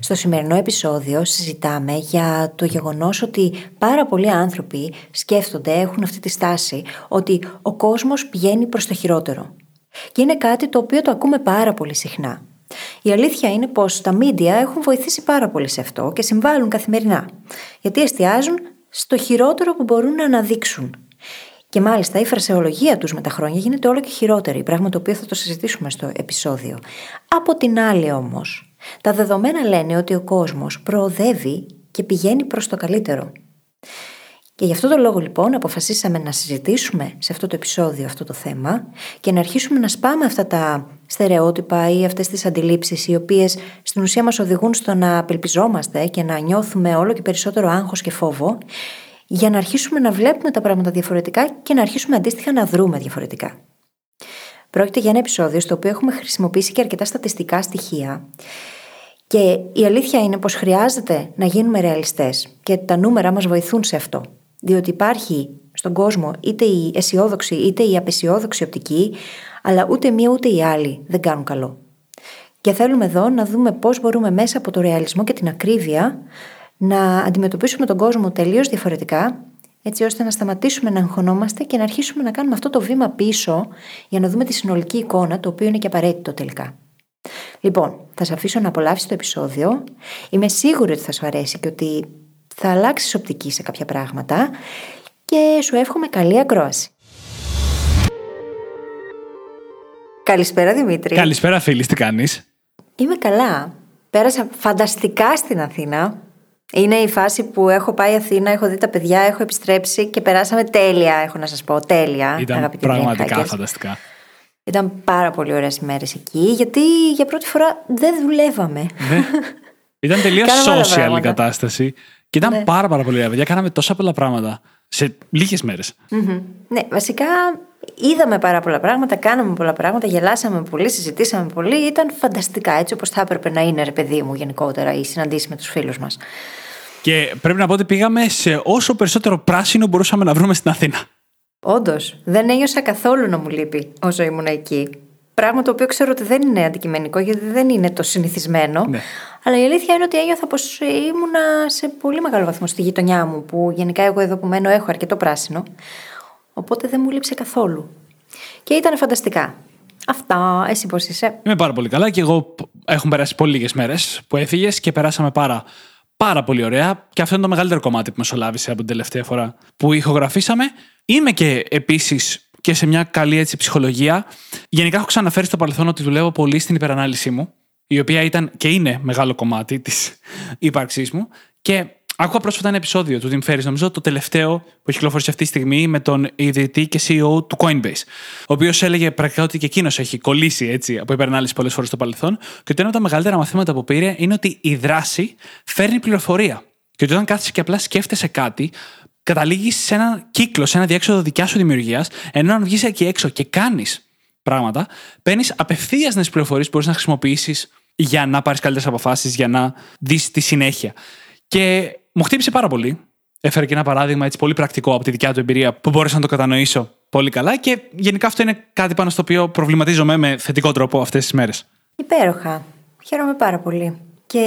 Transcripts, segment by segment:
Στο σημερινό επεισόδιο συζητάμε για το γεγονός ότι πάρα πολλοί άνθρωποι σκέφτονται, έχουν αυτή τη στάση, ότι ο κόσμος πηγαίνει προς το χειρότερο. Και είναι κάτι το οποίο το ακούμε πάρα πολύ συχνά. Η αλήθεια είναι πως τα media έχουν βοηθήσει πάρα πολύ σε αυτό και συμβάλλουν καθημερινά. Γιατί εστιάζουν στο χειρότερο που μπορούν να αναδείξουν. Και μάλιστα η φρασεολογία τους με τα χρόνια γίνεται όλο και χειρότερη, πράγμα το οποίο θα το συζητήσουμε στο επεισόδιο. Από την άλλη όμως, τα δεδομένα λένε ότι ο κόσμος προοδεύει και πηγαίνει προς το καλύτερο. Και γι' αυτό το λόγο λοιπόν αποφασίσαμε να συζητήσουμε σε αυτό το επεισόδιο αυτό το θέμα και να αρχίσουμε να σπάμε αυτά τα στερεότυπα ή αυτές τις αντιλήψεις οι οποίες στην ουσία μας οδηγούν στο να απελπιζόμαστε και να νιώθουμε όλο και περισσότερο άγχος και φόβο για να αρχίσουμε να βλέπουμε τα πράγματα διαφορετικά και να αρχίσουμε αντίστοιχα να δρούμε διαφορετικά. Πρόκειται για ένα επεισόδιο στο οποίο έχουμε χρησιμοποιήσει και αρκετά στατιστικά στοιχεία και η αλήθεια είναι πως χρειάζεται να γίνουμε ρεαλιστές και τα νούμερα μας βοηθούν σε αυτό. Διότι υπάρχει στον κόσμο είτε η αισιόδοξη είτε η απεσιόδοξη οπτική, αλλά ούτε μία ούτε η άλλη δεν κάνουν καλό. Και θέλουμε εδώ να δούμε πώς μπορούμε μέσα από το ρεαλισμό και την ακρίβεια να αντιμετωπίσουμε τον κόσμο τελείως διαφορετικά, έτσι ώστε να σταματήσουμε να αγχωνόμαστε και να αρχίσουμε να κάνουμε αυτό το βήμα πίσω για να δούμε τη συνολική εικόνα, το οποίο είναι και απαραίτητο τελικά. Λοιπόν, θα σε αφήσω να απολαύσεις το επεισόδιο. Είμαι σίγουρη ότι θα σου αρέσει και ότι θα αλλάξεις οπτική σε κάποια πράγματα και σου εύχομαι καλή ακρόαση. Καλησπέρα Δημήτρη. Καλησπέρα φίλης, τι κάνεις; Είμαι καλά. Πέρασα φανταστικά στην Αθήνα. Είναι η φάση που έχω πάει Αθήνα, έχω δει τα παιδιά, έχω επιστρέψει και περάσαμε τέλεια, έχω να σας πω, τέλεια. Ήταν πραγματικά φανταστικά. Ήταν πάρα πολύ ωραίες ημέρε εκεί, γιατί για πρώτη φορά δεν δουλεύαμε. Ναι. Ήταν τελείω social η κατάσταση. Και ήταν ναι. πάρα, πάρα πολύ ωραία. παιδιά. Κάναμε τόσα πολλά πράγματα σε λίγες Ναι, βασικά είδαμε πάρα πολλά πράγματα, κάναμε πολλά πράγματα, γελάσαμε πολύ, συζητήσαμε πολύ. Ήταν φανταστικά έτσι όπως θα έπρεπε να είναι, ρε παιδί μου, γενικότερα η συναντήση με τους φίλους μας. Και πρέπει να πω ότι πήγαμε σε όσο περισσότερο πράσινο μπορούσαμε να βρούμε στην Αθήνα. Όντως, δεν ένιωσα καθόλου να μου λείπει όσο ήμουν εκεί. Πράγμα το οποίο ξέρω ότι δεν είναι αντικειμενικό, γιατί δεν είναι το συνηθισμένο. Ναι. Αλλά η αλήθεια είναι ότι ένιωθα πως ήμουνα σε πολύ μεγάλο βαθμό στη γειτονιά μου, που γενικά εγώ εδώ που μένω έχω αρκετό πράσινο. Οπότε δεν μου λείψε καθόλου. Και ήταν φανταστικά. Αυτά, εσύ πώς είσαι; Είμαι πάρα πολύ καλά και εγώ έχουν περάσει πολύ λίγες μέρες που έφυγες και περάσαμε πάρα, πάρα πολύ ωραία. Και αυτό είναι το μεγαλύτερο κομμάτι που μεσολάβησε από την τελευταία φορά που ηχογραφήσαμε. Είμαι και επίσης και σε μια καλή έτσι ψυχολογία. Γενικά έχω ξαναφέρει στο παρελθόν ότι δουλεύω πολύ στην υπερανάλυση μου, η οποία ήταν και είναι μεγάλο κομμάτι της ύπαρξής μου. Και άκουγα πρόσφατα ένα επεισόδιο του Tim Ferriss, νομίζω το τελευταίο που έχει κυκλοφορήσει αυτή τη στιγμή με τον ιδρυτή και CEO του Coinbase. Ο οποίος έλεγε πρακτικά ότι και εκείνος έχει κολλήσει έτσι από υπερανάλυση πολλές φορές στο παρελθόν. Και ότι ένα από τα μεγαλύτερα μαθήματα που πήρε είναι ότι η δράση φέρνει πληροφορία. Και ότι όταν κάθεσαι και απλά σκέφτεσαι κάτι, καταλήγεις σε ένα κύκλο, σε ένα διέξοδο δικιάς σου δημιουργίας, ενώ αν βγεις εκεί έξω και κάνεις πράγματα, παίρνεις απευθείας νέες πληροφορίες που μπορείς να χρησιμοποιήσεις για να πάρεις καλύτερες αποφάσεις, για να δεις τη συνέχεια. Και μου χτύπησε πάρα πολύ. Έφερε και ένα παράδειγμα έτσι πολύ πρακτικό από τη δικιά του εμπειρία που μπόρεσα να το κατανοήσω πολύ καλά και γενικά αυτό είναι κάτι πάνω στο οποίο προβληματίζομαι με θετικό τρόπο αυτές τις μέρες. Υπέροχα. Χαίρομαι πάρα πολύ. Και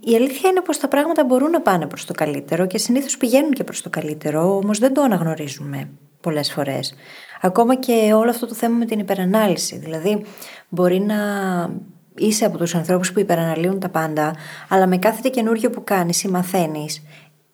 η αλήθεια είναι πως τα πράγματα μπορούν να πάνε προς το καλύτερο και συνήθως πηγαίνουν και προς το καλύτερο, όμως δεν το αναγνωρίζουμε πολλές φορές. Ακόμα και όλο αυτό το θέμα με την υπερανάλυση. Δηλαδή, μπορεί να είσαι από τους ανθρώπους που υπεραναλύουν τα πάντα, αλλά με κάθε καινούριο που κάνεις ή μαθαίνεις,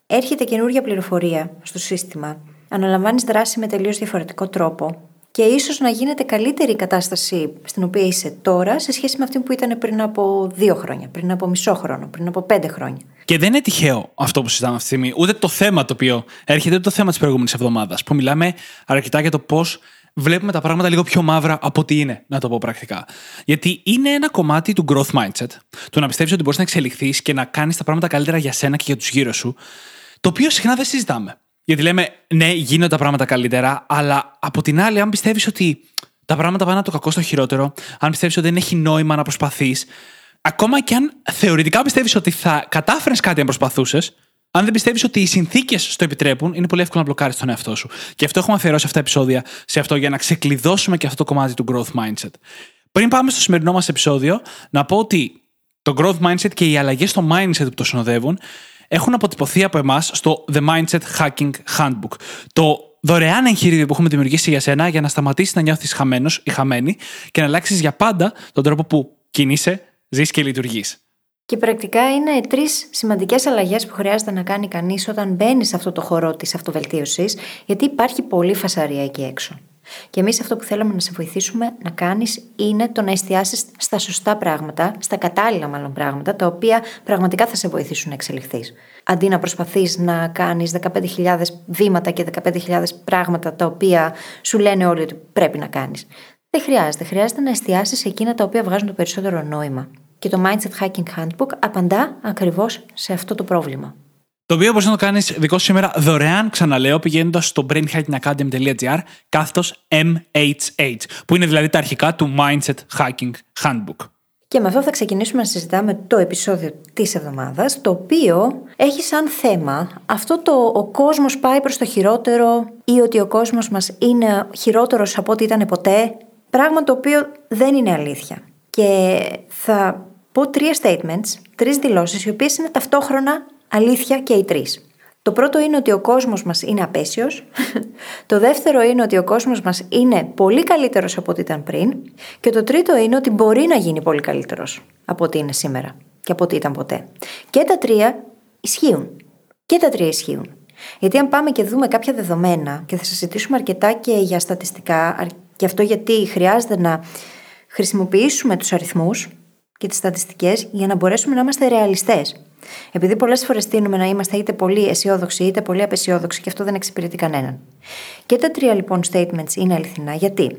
έρχεται καινούργια πληροφορία στο σύστημα. Αναλαμβάνεις δράση με τελείως διαφορετικό τρόπο και ίσως να γίνεται καλύτερη η κατάσταση στην οποία είσαι τώρα σε σχέση με αυτή που ήταν πριν από δύο χρόνια, πριν από μισό χρόνο, πριν από πέντε χρόνια. Και δεν είναι τυχαίο αυτό που συζητάμε αυτή τη στιγμή, ούτε το θέμα το οποίο έρχεται, ούτε το θέμα της προηγούμενης εβδομάδας, που μιλάμε αρκετά για το πώς βλέπουμε τα πράγματα λίγο πιο μαύρα από ό,τι είναι, να το πω πρακτικά. Γιατί είναι ένα κομμάτι του growth mindset, του να πιστεύεις ότι μπορείς να εξελιχθείς και να κάνεις τα πράγματα καλύτερα για σένα και για τους γύρω σου, Το οποίο συχνά δεν συζητάμε. Γιατί λέμε, ναι, γίνονται τα πράγματα καλύτερα, αλλά από την άλλη, αν πιστεύεις ότι τα πράγματα πάνε από το κακό στο χειρότερο, αν πιστεύεις ότι δεν έχει νόημα να προσπαθείς, ακόμα και αν θεωρητικά πιστεύεις ότι θα κατάφερες κάτι αν προσπαθούσες, αν δεν πιστεύεις ότι οι συνθήκες στο επιτρέπουν, είναι πολύ εύκολο να μπλοκάρεις τον εαυτό σου. Και αυτό έχουμε αφιερώσει αυτά τα επεισόδια σε αυτό για να ξεκλειδώσουμε και αυτό το κομμάτι του growth mindset. Πριν πάμε στο σημερινό μας επεισόδιο, να πω ότι το growth mindset και οι αλλαγές στο mindset που το συνοδεύουν έχουν αποτυπωθεί από εμάς στο The Mindset Hacking Handbook. Το δωρεάν εγχείρημα που έχουμε δημιουργήσει για σένα για να σταματήσεις να νιώθεις χαμένος ή χαμένη και να αλλάξεις για πάντα τον τρόπο που κινείσαι, ζεις και λειτουργείς. Και πρακτικά είναι τρεις σημαντικές αλλαγές που χρειάζεται να κάνει κανείς όταν μπαίνει σε αυτό το χώρο της αυτοβελτίωσης, γιατί υπάρχει πολύ φασαρία εκεί έξω. Και εμείς αυτό που θέλουμε να σε βοηθήσουμε να κάνεις είναι το να εστιάσεις στα σωστά πράγματα, στα κατάλληλα μάλλον πράγματα, τα οποία πραγματικά θα σε βοηθήσουν να εξελιχθείς. Αντί να προσπαθείς να κάνεις 15.000 βήματα και 15.000 πράγματα τα οποία σου λένε όλοι ότι πρέπει να κάνεις. Δεν χρειάζεται. Χρειάζεται να εστιάσεις σε εκείνα τα οποία βγάζουν το περισσότερο νόημα. Και το Mindset Hacking Handbook απαντά ακριβώς σε αυτό το πρόβλημα. Το οποίο μπορεί να το κάνεις δικό σου σήμερα δωρεάν, ξαναλέω, πηγαίνοντας στο brainhackingacademy.gr κάθετος MHH, που είναι δηλαδή τα αρχικά του Mindset Hacking Handbook. Και με αυτό θα ξεκινήσουμε να συζητάμε το επεισόδιο της εβδομάδας, το οποίο έχει σαν θέμα αυτό το ο κόσμος πάει προς το χειρότερο ή ότι ο κόσμος μας είναι χειρότερος από ό,τι ήταν ποτέ. Πράγμα το οποίο δεν είναι αλήθεια. Και θα πω τρία statements, τρεις δηλώσεις, οι οποίες είναι ταυτόχρονα αλήθεια και οι τρεις. Το πρώτο είναι ότι ο κόσμος μας είναι απέσιος. το δεύτερο είναι ότι ο κόσμος μας είναι πολύ καλύτερος από ό,τι ήταν πριν. Και το τρίτο είναι ότι μπορεί να γίνει πολύ καλύτερος από ό,τι είναι σήμερα και από ό,τι ήταν ποτέ. Και τα τρία ισχύουν. Και τα τρία ισχύουν. Γιατί αν πάμε και δούμε κάποια δεδομένα, και θα συζητήσουμε αρκετά και για στατιστικά, και αυτό γιατί χρειάζεται να χρησιμοποιήσουμε τους αριθμούς και τις στατιστικές για να μπορέσουμε να είμαστε ρεαλιστές. Επειδή πολλές φορές τείνουμε να είμαστε είτε πολύ αισιόδοξοι είτε πολύ απεσιόδοξοι και αυτό δεν εξυπηρετεί κανέναν. Και τα τρία λοιπόν statements είναι αληθινά γιατί;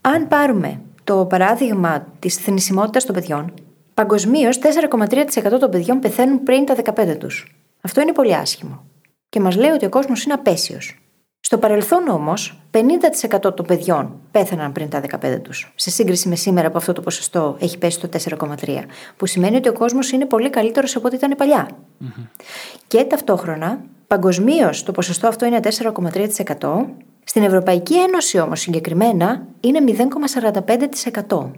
Αν πάρουμε το παράδειγμα της θνησιμότητας των παιδιών, παγκοσμίως 4,3% των παιδιών πεθαίνουν πριν τα 15 τους. Αυτό είναι πολύ άσχημο. Και μας λέει ότι ο κόσμος είναι απέσιος. Στο παρελθόν όμως, 50% των παιδιών πέθαναν πριν τα 15 τους. Σε σύγκριση με σήμερα που αυτό το ποσοστό έχει πέσει στο 4,3. Που σημαίνει ότι ο κόσμος είναι πολύ καλύτερος από ό,τι ήταν Και ταυτόχρονα, παγκοσμίως το ποσοστό αυτό είναι 4,3%. Στην Ευρωπαϊκή Ένωση όμως συγκεκριμένα είναι 0,45%.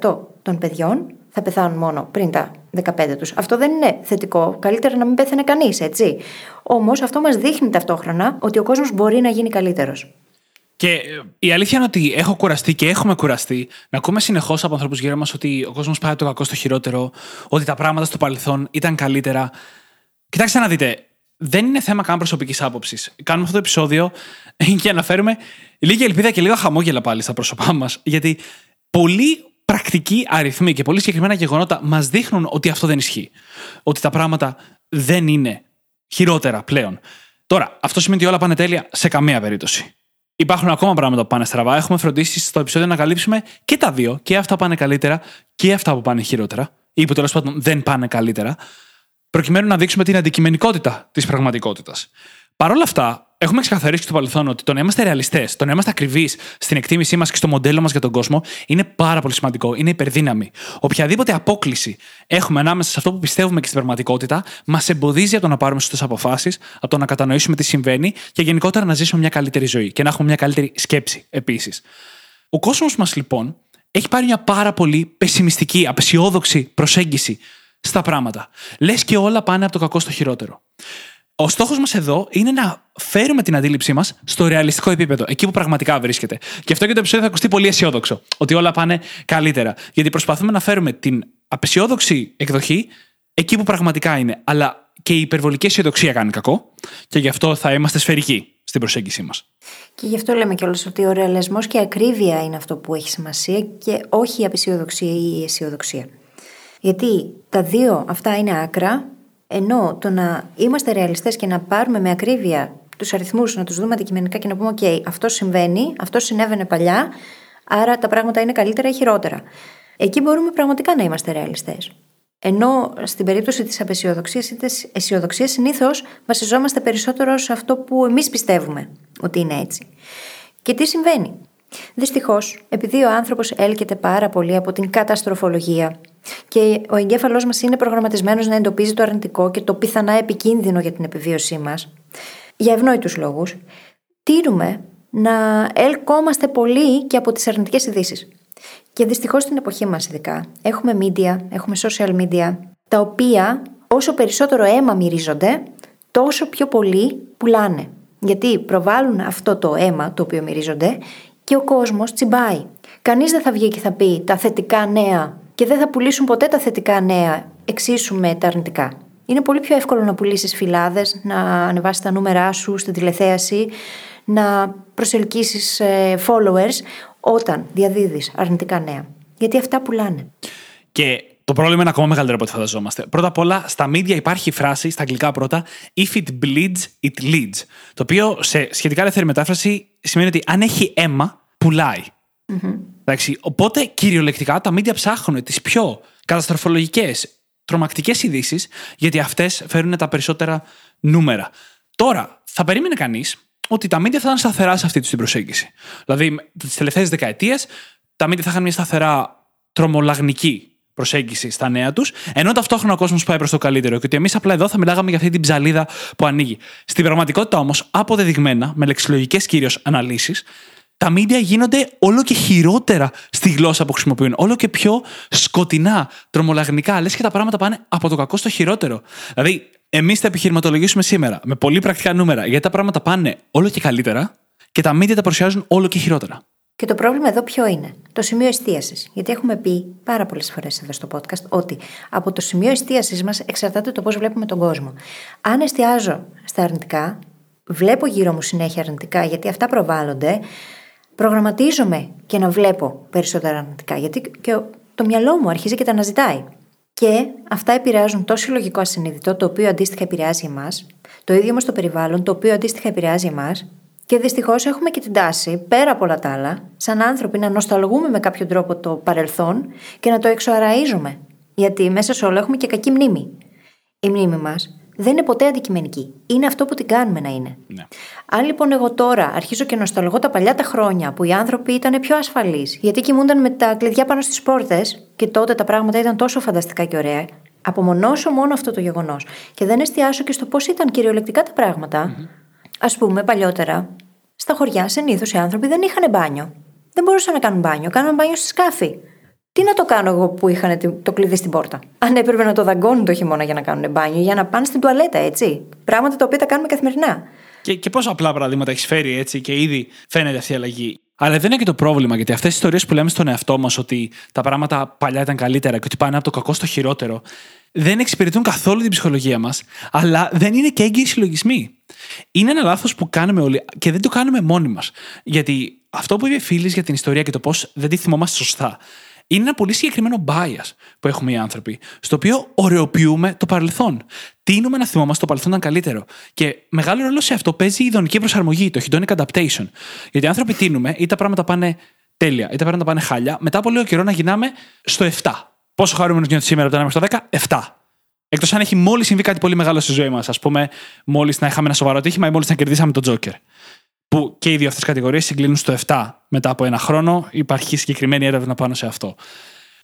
0,45% των παιδιών θα πεθάνουν μόνο πριν τα 15 τους. Αυτό δεν είναι θετικό. Καλύτερα να μην πέθανε κανείς, έτσι. Όμως αυτό μας δείχνει ταυτόχρονα ότι ο κόσμος μπορεί να γίνει καλύτερος. Και ε, η αλήθεια είναι ότι έχω κουραστεί και έχουμε κουραστεί να ακούμε συνεχώς από ανθρώπους γύρω μας ότι ο κόσμος πάει το κακό στο χειρότερο, ότι τα πράγματα στο παρελθόν ήταν καλύτερα. Κοιτάξτε να δείτε, δεν είναι θέμα καν προσωπικής άποψης. Κάνουμε αυτό το επεισόδιο και αναφέρουμε λίγη ελπίδα και λίγα χαμόγελα πάλι στα πρόσωπά μας. Γιατί πολλοί πρακτικοί αριθμοί και πολύ συγκεκριμένα γεγονότα μας δείχνουν ότι αυτό δεν ισχύει. Ότι τα πράγματα δεν είναι χειρότερα πλέον. Τώρα, αυτό σημαίνει ότι όλα πάνε τέλεια σε καμία περίπτωση. Υπάρχουν ακόμα πράγματα που πάνε στραβά. Έχουμε φροντίσει στο επεισόδιο να καλύψουμε και τα δύο. Και αυτά που πάνε καλύτερα και αυτά που πάνε χειρότερα. Ή που τέλος πάντων δεν πάνε καλύτερα προκειμένου να δείξουμε την αντικειμενικότητα της πραγματικότητας. Παρ' όλα αυτά, έχουμε ξεκαθαρίσει στο παρελθόν ότι το να είμαστε ρεαλιστές, το να είμαστε ακριβείς στην εκτίμησή μας και στο μοντέλο μας για τον κόσμο είναι πάρα πολύ σημαντικό. Είναι υπερδύναμη. Οποιαδήποτε απόκληση έχουμε ανάμεσα σε αυτό που πιστεύουμε και στην πραγματικότητα, μας εμποδίζει από το να πάρουμε σωστές αποφάσεις, από το να κατανοήσουμε τι συμβαίνει και γενικότερα να ζήσουμε μια καλύτερη ζωή και να έχουμε μια καλύτερη σκέψη επίσης. Ο κόσμος μας λοιπόν έχει πάρει μια πάρα πολύ πεσημιστική, απεσιόδοξη προσέγγιση στα πράγματα. Λες και όλα πάνε από το κακό στο χειρότερο. Ο στόχος μας εδώ είναι να φέρουμε την αντίληψή μας στο ρεαλιστικό επίπεδο, εκεί που πραγματικά βρίσκεται. Και αυτό και το επεισόδιο θα ακουστεί πολύ αισιόδοξο, ότι όλα πάνε καλύτερα. Γιατί προσπαθούμε να φέρουμε την απεσιόδοξη εκδοχή εκεί που πραγματικά είναι. Αλλά και η υπερβολική αισιοδοξία κάνει κακό, και γι' αυτό θα είμαστε σφαιρικοί στην προσέγγιση μας. Και γι' αυτό λέμε κιόλας ότι ο ρεαλισμός και η ακρίβεια είναι αυτό που έχει σημασία και όχι η απεσιοδοξία ή η αισιοδοξία. Γιατί τα δύο αυτά είναι άκρα, ενώ το να είμαστε ρεαλιστές και να πάρουμε με ακρίβεια τους αριθμούς, να τους δούμε αντικειμενικά και να πούμε: OK, αυτό συμβαίνει, αυτό συνέβαινε παλιά, άρα τα πράγματα είναι καλύτερα ή χειρότερα. Εκεί μπορούμε πραγματικά να είμαστε ρεαλιστές. Ενώ στην περίπτωση της απεσιοδοξίας ή τη αισιοδοξίας, συνήθως βασιζόμαστε περισσότερο σε αυτό που εμείς πιστεύουμε ότι είναι έτσι. Και τι συμβαίνει; Δυστυχώς, επειδή ο άνθρωπος έλκεται πάρα πολύ από την καταστροφολογία και ο εγκέφαλός μας είναι προγραμματισμένος να εντοπίζει το αρνητικό και το πιθανά επικίνδυνο για την επιβίωσή μας, για ευνόητους λόγους, τείνουμε να έλκομαστε πολύ και από τις αρνητικές ειδήσεις. Και δυστυχώς στην εποχή μας, ειδικά, έχουμε media, έχουμε social media, τα οποία όσο περισσότερο αίμα μυρίζονται, τόσο πιο πολύ πουλάνε. Γιατί προβάλλουν αυτό το αίμα το οποίο μυρίζονται και ο κόσμος τσιμπάει. Κανείς δεν θα βγει και θα πει τα θετικά νέα και δεν θα πουλήσουν ποτέ τα θετικά νέα εξίσου με τα αρνητικά. Είναι πολύ πιο εύκολο να πουλήσεις φυλάδες, να ανεβάσεις τα νούμερά σου στην τηλεθέαση, να προσελκύσεις ε, followers όταν διαδίδεις αρνητικά νέα. Γιατί αυτά πουλάνε. Και το πρόβλημα είναι ακόμα μεγαλύτερο από ό,τι φανταζόμαστε. Πρώτα απ' όλα, στα media υπάρχει η φράση, στα αγγλικά πρώτα, if it bleeds, it leads. Το οποίο σε σχετικά ελεύθερη μετάφραση σημαίνει ότι αν έχει αίμα, πουλάει. Εντάξει, οπότε κυριολεκτικά τα media ψάχνουν τις πιο καταστροφολογικές, τρομακτικές ειδήσεις, γιατί αυτές φέρουν τα περισσότερα νούμερα. Τώρα, θα περίμενε κανείς ότι τα media θα ήταν σταθερά σε αυτή την προσέγγιση. Δηλαδή, τις τελευταίες δεκαετίες, τα media θα είχαν μια σταθερά τρομολαγνική προσέγγιση στα νέα τους, ενώ ταυτόχρονα ο κόσμος πάει προς το καλύτερο. Και ότι εμείς απλά εδώ θα μιλάγαμε για αυτή την ψαλίδα που ανοίγει. Στην πραγματικότητα όμως, αποδεδειγμένα, με λεξιλογικές κυρίως αναλύσεις, τα media γίνονται όλο και χειρότερα στη γλώσσα που χρησιμοποιούν. Όλο και πιο σκοτεινά, τρομολαγνικά. Λες και τα πράγματα πάνε από το κακό στο χειρότερο. Δηλαδή, εμείς θα επιχειρηματολογήσουμε σήμερα με πολύ πρακτικά νούμερα γιατί τα πράγματα πάνε όλο και καλύτερα και τα media τα παρουσιάζουν όλο και χειρότερα. Και το πρόβλημα εδώ ποιο είναι, το σημείο εστίασης. Γιατί έχουμε πει πάρα πολλές φορές εδώ στο podcast ότι από το σημείο εστίασης μας εξαρτάται το πώς βλέπουμε τον κόσμο. Αν εστιάζω στα αρνητικά, βλέπω γύρω μου συνέχεια αρνητικά γιατί αυτά προβάλλονται, προγραμματίζομαι και να βλέπω περισσότερα αρνητικά. Γιατί και το μυαλό μου αρχίζει και τα αναζητάει. Και αυτά επηρεάζουν το συλλογικό ασυνείδητο, το οποίο αντίστοιχα επηρεάζει εμάς, το ίδιο μας το περιβάλλον, το οποίο αντίστοιχα επηρεάζει εμάς, και δυστυχώς έχουμε και την τάση, πέρα από όλα τα άλλα, σαν άνθρωποι να νοσταλγούμε με κάποιο τρόπο το παρελθόν και να το εξοαραίζουμε. Γιατί μέσα σε όλα έχουμε και κακή μνήμη. Η μνήμη μας δεν είναι ποτέ αντικειμενική. Είναι αυτό που την κάνουμε να είναι. Ναι. Αν λοιπόν εγώ τώρα αρχίζω και νοσταλγώ τα παλιά τα χρόνια που οι άνθρωποι ήταν πιο ασφαλείς, γιατί κοιμούνταν με τα κλειδιά πάνω στις πόρτες και τότε τα πράγματα ήταν τόσο φανταστικά και ωραία, απομονώσω μόνο αυτό το γεγονός και δεν εστιάσω και στο πώς ήταν κυριολεκτικά τα πράγματα. Α πούμε, παλιότερα, στα χωριά συνήθως οι άνθρωποι δεν είχαν μπάνιο. Δεν μπορούσαν να κάνουν μπάνιο, κάναν μπάνιο στη σκάφη. Τι να το κάνω εγώ που είχαν το κλειδί στην πόρτα; Αν έπρεπε να το δαγκώνουν το χειμώνα για να κάνουν μπάνιο, για να πάνε στην τουαλέτα, έτσι. Πράγματα τα οποία τα κάνουμε καθημερινά. Και, και πόσα απλά παραδείγματα έχεις φέρει έτσι και ήδη φαίνεται αυτή η αλλαγή. Αλλά δεν είναι και το πρόβλημα, γιατί αυτές τι ιστορίες που λέμε στον εαυτό μας ότι τα πράγματα παλιά ήταν καλύτερα και ότι πάνε από το κακό στο χειρότερο, δεν εξυπηρετούν καθόλου την ψυχολογία μας, αλλά δεν είναι και έγκυοι συλλογισμοί. Είναι ένα λάθος που κάνουμε όλοι και δεν το κάνουμε μόνοι μας. Γιατί αυτό που είπε φίλης για την ιστορία και το πώς δεν τη θυμόμαστε σωστά, είναι ένα πολύ συγκεκριμένο bias που έχουμε οι άνθρωποι, στο οποίο ωρεοποιούμε το παρελθόν. Τίνουμε να θυμόμαστε το παρελθόν ήταν καλύτερο. Και μεγάλο ρόλο σε αυτό παίζει η ειδονική προσαρμογή, το hedonic adaptation. Γιατί οι άνθρωποι τίνουμε, ή τα πράγματα πάνε τέλεια, ή τα πράγματα πάνε χάλια, μετά από λίγο καιρό να γυρνάμε στο 7. Πόσο χαρούμενος νιώθεις σήμερα από το 1 μέχρι το 10, 7. Εκτός αν έχει μόλις συμβεί κάτι πολύ μεγάλο στη ζωή μας. Α πούμε, μόλις να είχαμε ένα σοβαρό τύχημα ή μόλις να κερδίσαμε τον Τζόκερ. Που και οι δύο αυτές κατηγορίες συγκλίνουν στο 7 μετά από ένα χρόνο. Υπάρχει συγκεκριμένη έρευνα πάνω σε αυτό.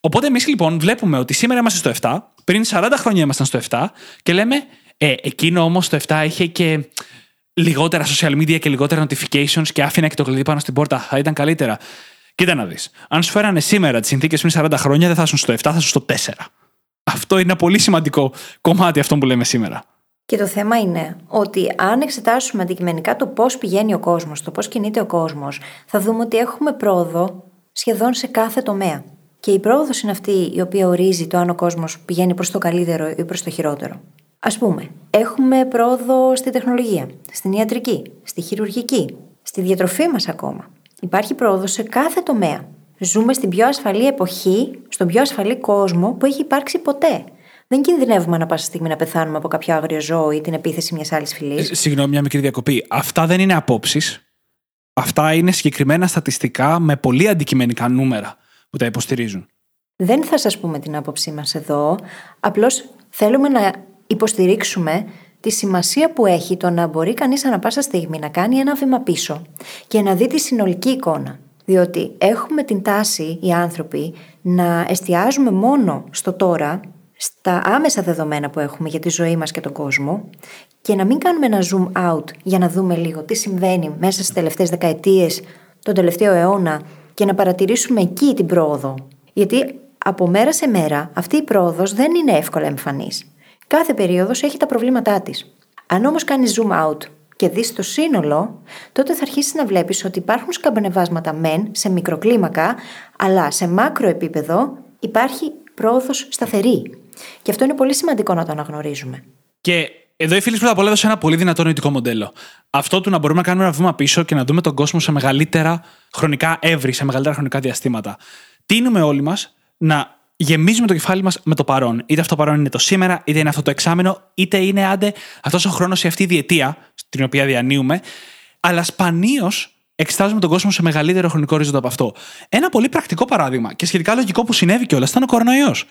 Οπότε εμείς λοιπόν βλέπουμε ότι σήμερα είμαστε στο 7, πριν 40 χρόνια ήμασταν στο 7 και λέμε, ε, εκείνο όμως το 7 είχε και λιγότερα social media και λιγότερα notifications και άφηνα και το κλειδί πάνω στην πόρτα. Θα ήταν καλύτερα. Κοίτα να δεις. Αν σου φέρανε σήμερα τις συνθήκες πριν 40 χρόνια, δεν θα ήσουν στο 7, θα ήσουν στο 4. Αυτό είναι ένα πολύ σημαντικό κομμάτι αυτό που λέμε σήμερα. Και το θέμα είναι ότι αν εξετάσουμε αντικειμενικά το πώς πηγαίνει ο κόσμος, το πώς κινείται ο κόσμος, θα δούμε ότι έχουμε πρόοδο σχεδόν σε κάθε τομέα. Και η πρόοδος είναι αυτή η οποία ορίζει το αν ο κόσμος πηγαίνει προς το καλύτερο ή προς το χειρότερο. Α πούμε, έχουμε πρόοδο στη τεχνολογία, στην ιατρική, στη χειρουργική, στη διατροφή μας ακόμα. Υπάρχει πρόοδος σε κάθε τομέα. Ζούμε στην πιο ασφαλή εποχή, στον πιο ασφαλή κόσμο που έχει υπάρξει ποτέ. Δεν κινδυνεύουμε να πάσα στιγμή να πεθάνουμε από κάποιο άγριο ζώο ή την επίθεση μιας άλλης φυλής. Ε, συγγνώμη, μια μικρή διακοπή. Αυτά δεν είναι απόψεις. Αυτά είναι συγκεκριμένα στατιστικά με πολύ αντικειμενικά νούμερα που τα υποστηρίζουν. Δεν θα σας πούμε την άποψή μας εδώ, απλώς θέλουμε να υποστηρίξουμε τη σημασία που έχει το να μπορεί κανείς ανα πάσα στιγμή να κάνει ένα βήμα πίσω και να δει τη συνολική εικόνα. Διότι έχουμε την τάση οι άνθρωποι να εστιάζουμε μόνο στο τώρα, στα άμεσα δεδομένα που έχουμε για τη ζωή μας και τον κόσμο και να μην κάνουμε ένα zoom out για να δούμε λίγο τι συμβαίνει μέσα στις τελευταίες δεκαετίες, τον τελευταίο αιώνα και να παρατηρήσουμε εκεί την πρόοδο. Γιατί από μέρα σε μέρα αυτή η πρόοδος δεν είναι εύκολα εμφανής. Κάθε περίοδος έχει τα προβλήματά της. Αν όμως κάνεις zoom out και δεις το σύνολο, τότε θα αρχίσεις να βλέπεις ότι υπάρχουν σκαμπανεβάσματα μεν σε μικροκλίμακα, αλλά σε μάκρο επίπεδο υπάρχει πρόοδος σταθερή. Και αυτό είναι πολύ σημαντικό να το αναγνωρίζουμε. Και εδώ οι φίλοι πρώτα απ' όλα έδωσε ένα πολύ δυνατό νοητικό μοντέλο. Αυτό του να μπορούμε να κάνουμε ένα βήμα πίσω και να δούμε τον κόσμο σε μεγαλύτερα χρονικά εύρη, σε μεγαλύτερα χρονικά διαστήματα. Τίνουμε όλοι μας να γεμίζουμε το κεφάλι μας με το παρόν. Είτε αυτό το παρόν είναι το σήμερα, είτε είναι αυτό το εξάμεινο, είτε είναι άντε αυτός ο χρόνος ή αυτή η διετία, στην οποία διανύουμε. Αλλά σπανίως εξετάζουμε τον κόσμο σε μεγαλύτερο χρονικό ορίζοντα από αυτό. Ένα πολύ πρακτικό παράδειγμα και σχετικά λογικό που συνέβη κιόλας ήταν ο κορονοϊός.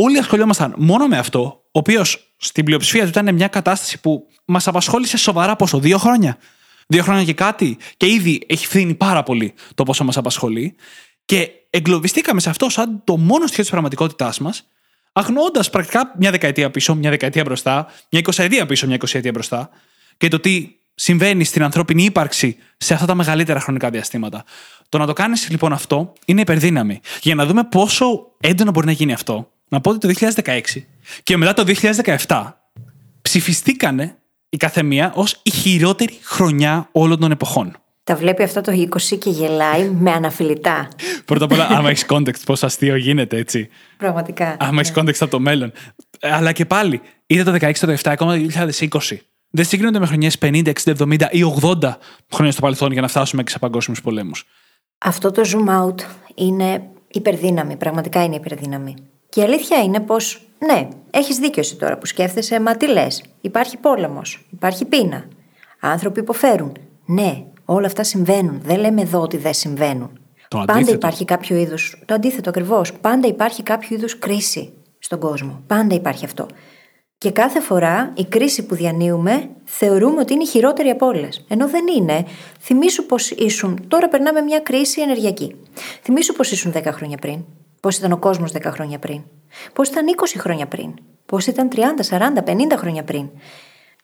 Όλοι ασχολιόμασταν μόνο με αυτό, ο οποίος στην πλειοψηφία του ήταν μια κατάσταση που μας απασχόλησε σοβαρά πόσο, δύο χρόνια. Δύο χρόνια και κάτι, και ήδη έχει φθήνει πάρα πολύ το πόσο μας απασχολεί. Και εγκλωβιστήκαμε σε αυτό σαν το μόνο στοιχείο της πραγματικότητάς μας, αγνοώντας πρακτικά μια δεκαετία πίσω, μια δεκαετία μπροστά, μια εικοσαετία πίσω, μια εικοσαετία μπροστά, και το τι συμβαίνει στην ανθρώπινη ύπαρξη σε αυτά τα μεγαλύτερα χρονικά διαστήματα. Το να το κάνεις λοιπόν αυτό είναι υπερδύναμη. Για να δούμε πόσο έντονο μπορεί να γίνει αυτό, να πω ότι το 2016 και μετά το 2017 ψηφιστήκανε η καθεμία ως η χειρότερη χρονιά όλων των εποχών. Τα βλέπει αυτό το 20 και γελάει με αναφιλητά. Πρώτα απ' όλα, άμα έχεις context, πώ αστείο γίνεται, έτσι. Πραγματικά. Άμα έχεις context από το μέλλον. Αλλά και πάλι, είτε το 16, το 17, ακόμα το 2020. Δεν συγκρίνονται με χρονιές 50, 60, 70 ή 80 χρόνια στο παρελθόν για να φτάσουμε και σε παγκόσμιους πολέμους. Αυτό το zoom out είναι υπερδύναμη. Πραγματικά είναι υπερδύναμη. Και η αλήθεια είναι πως, ναι, έχεις δίκιο εσύ τώρα που σκέφτεσαι, μα τι λες. Υπάρχει πόλεμος, υπάρχει πείνα. Άνθρωποι υποφέρουν. Ναι, όλα αυτά συμβαίνουν. Δεν λέμε εδώ ότι δεν συμβαίνουν. Το Πάντα αντίθετο. υπάρχει κάποιο είδους. Το αντίθετο ακριβώς. Πάντα υπάρχει κάποιο είδους κρίση στον κόσμο. Πάντα υπάρχει αυτό. Και κάθε φορά η κρίση που διανύουμε θεωρούμε ότι είναι η χειρότερη από όλες. Ενώ δεν είναι. Θυμήσου πως ήσουν. Τώρα περνάμε μια κρίση ενεργειακή. Θυμήσου πως ήσουν 10 χρόνια πριν. Πώς ήταν ο κόσμος 10 χρόνια πριν. Πώς ήταν 20 χρόνια πριν. Πώς ήταν 30, 40, 50 χρόνια πριν.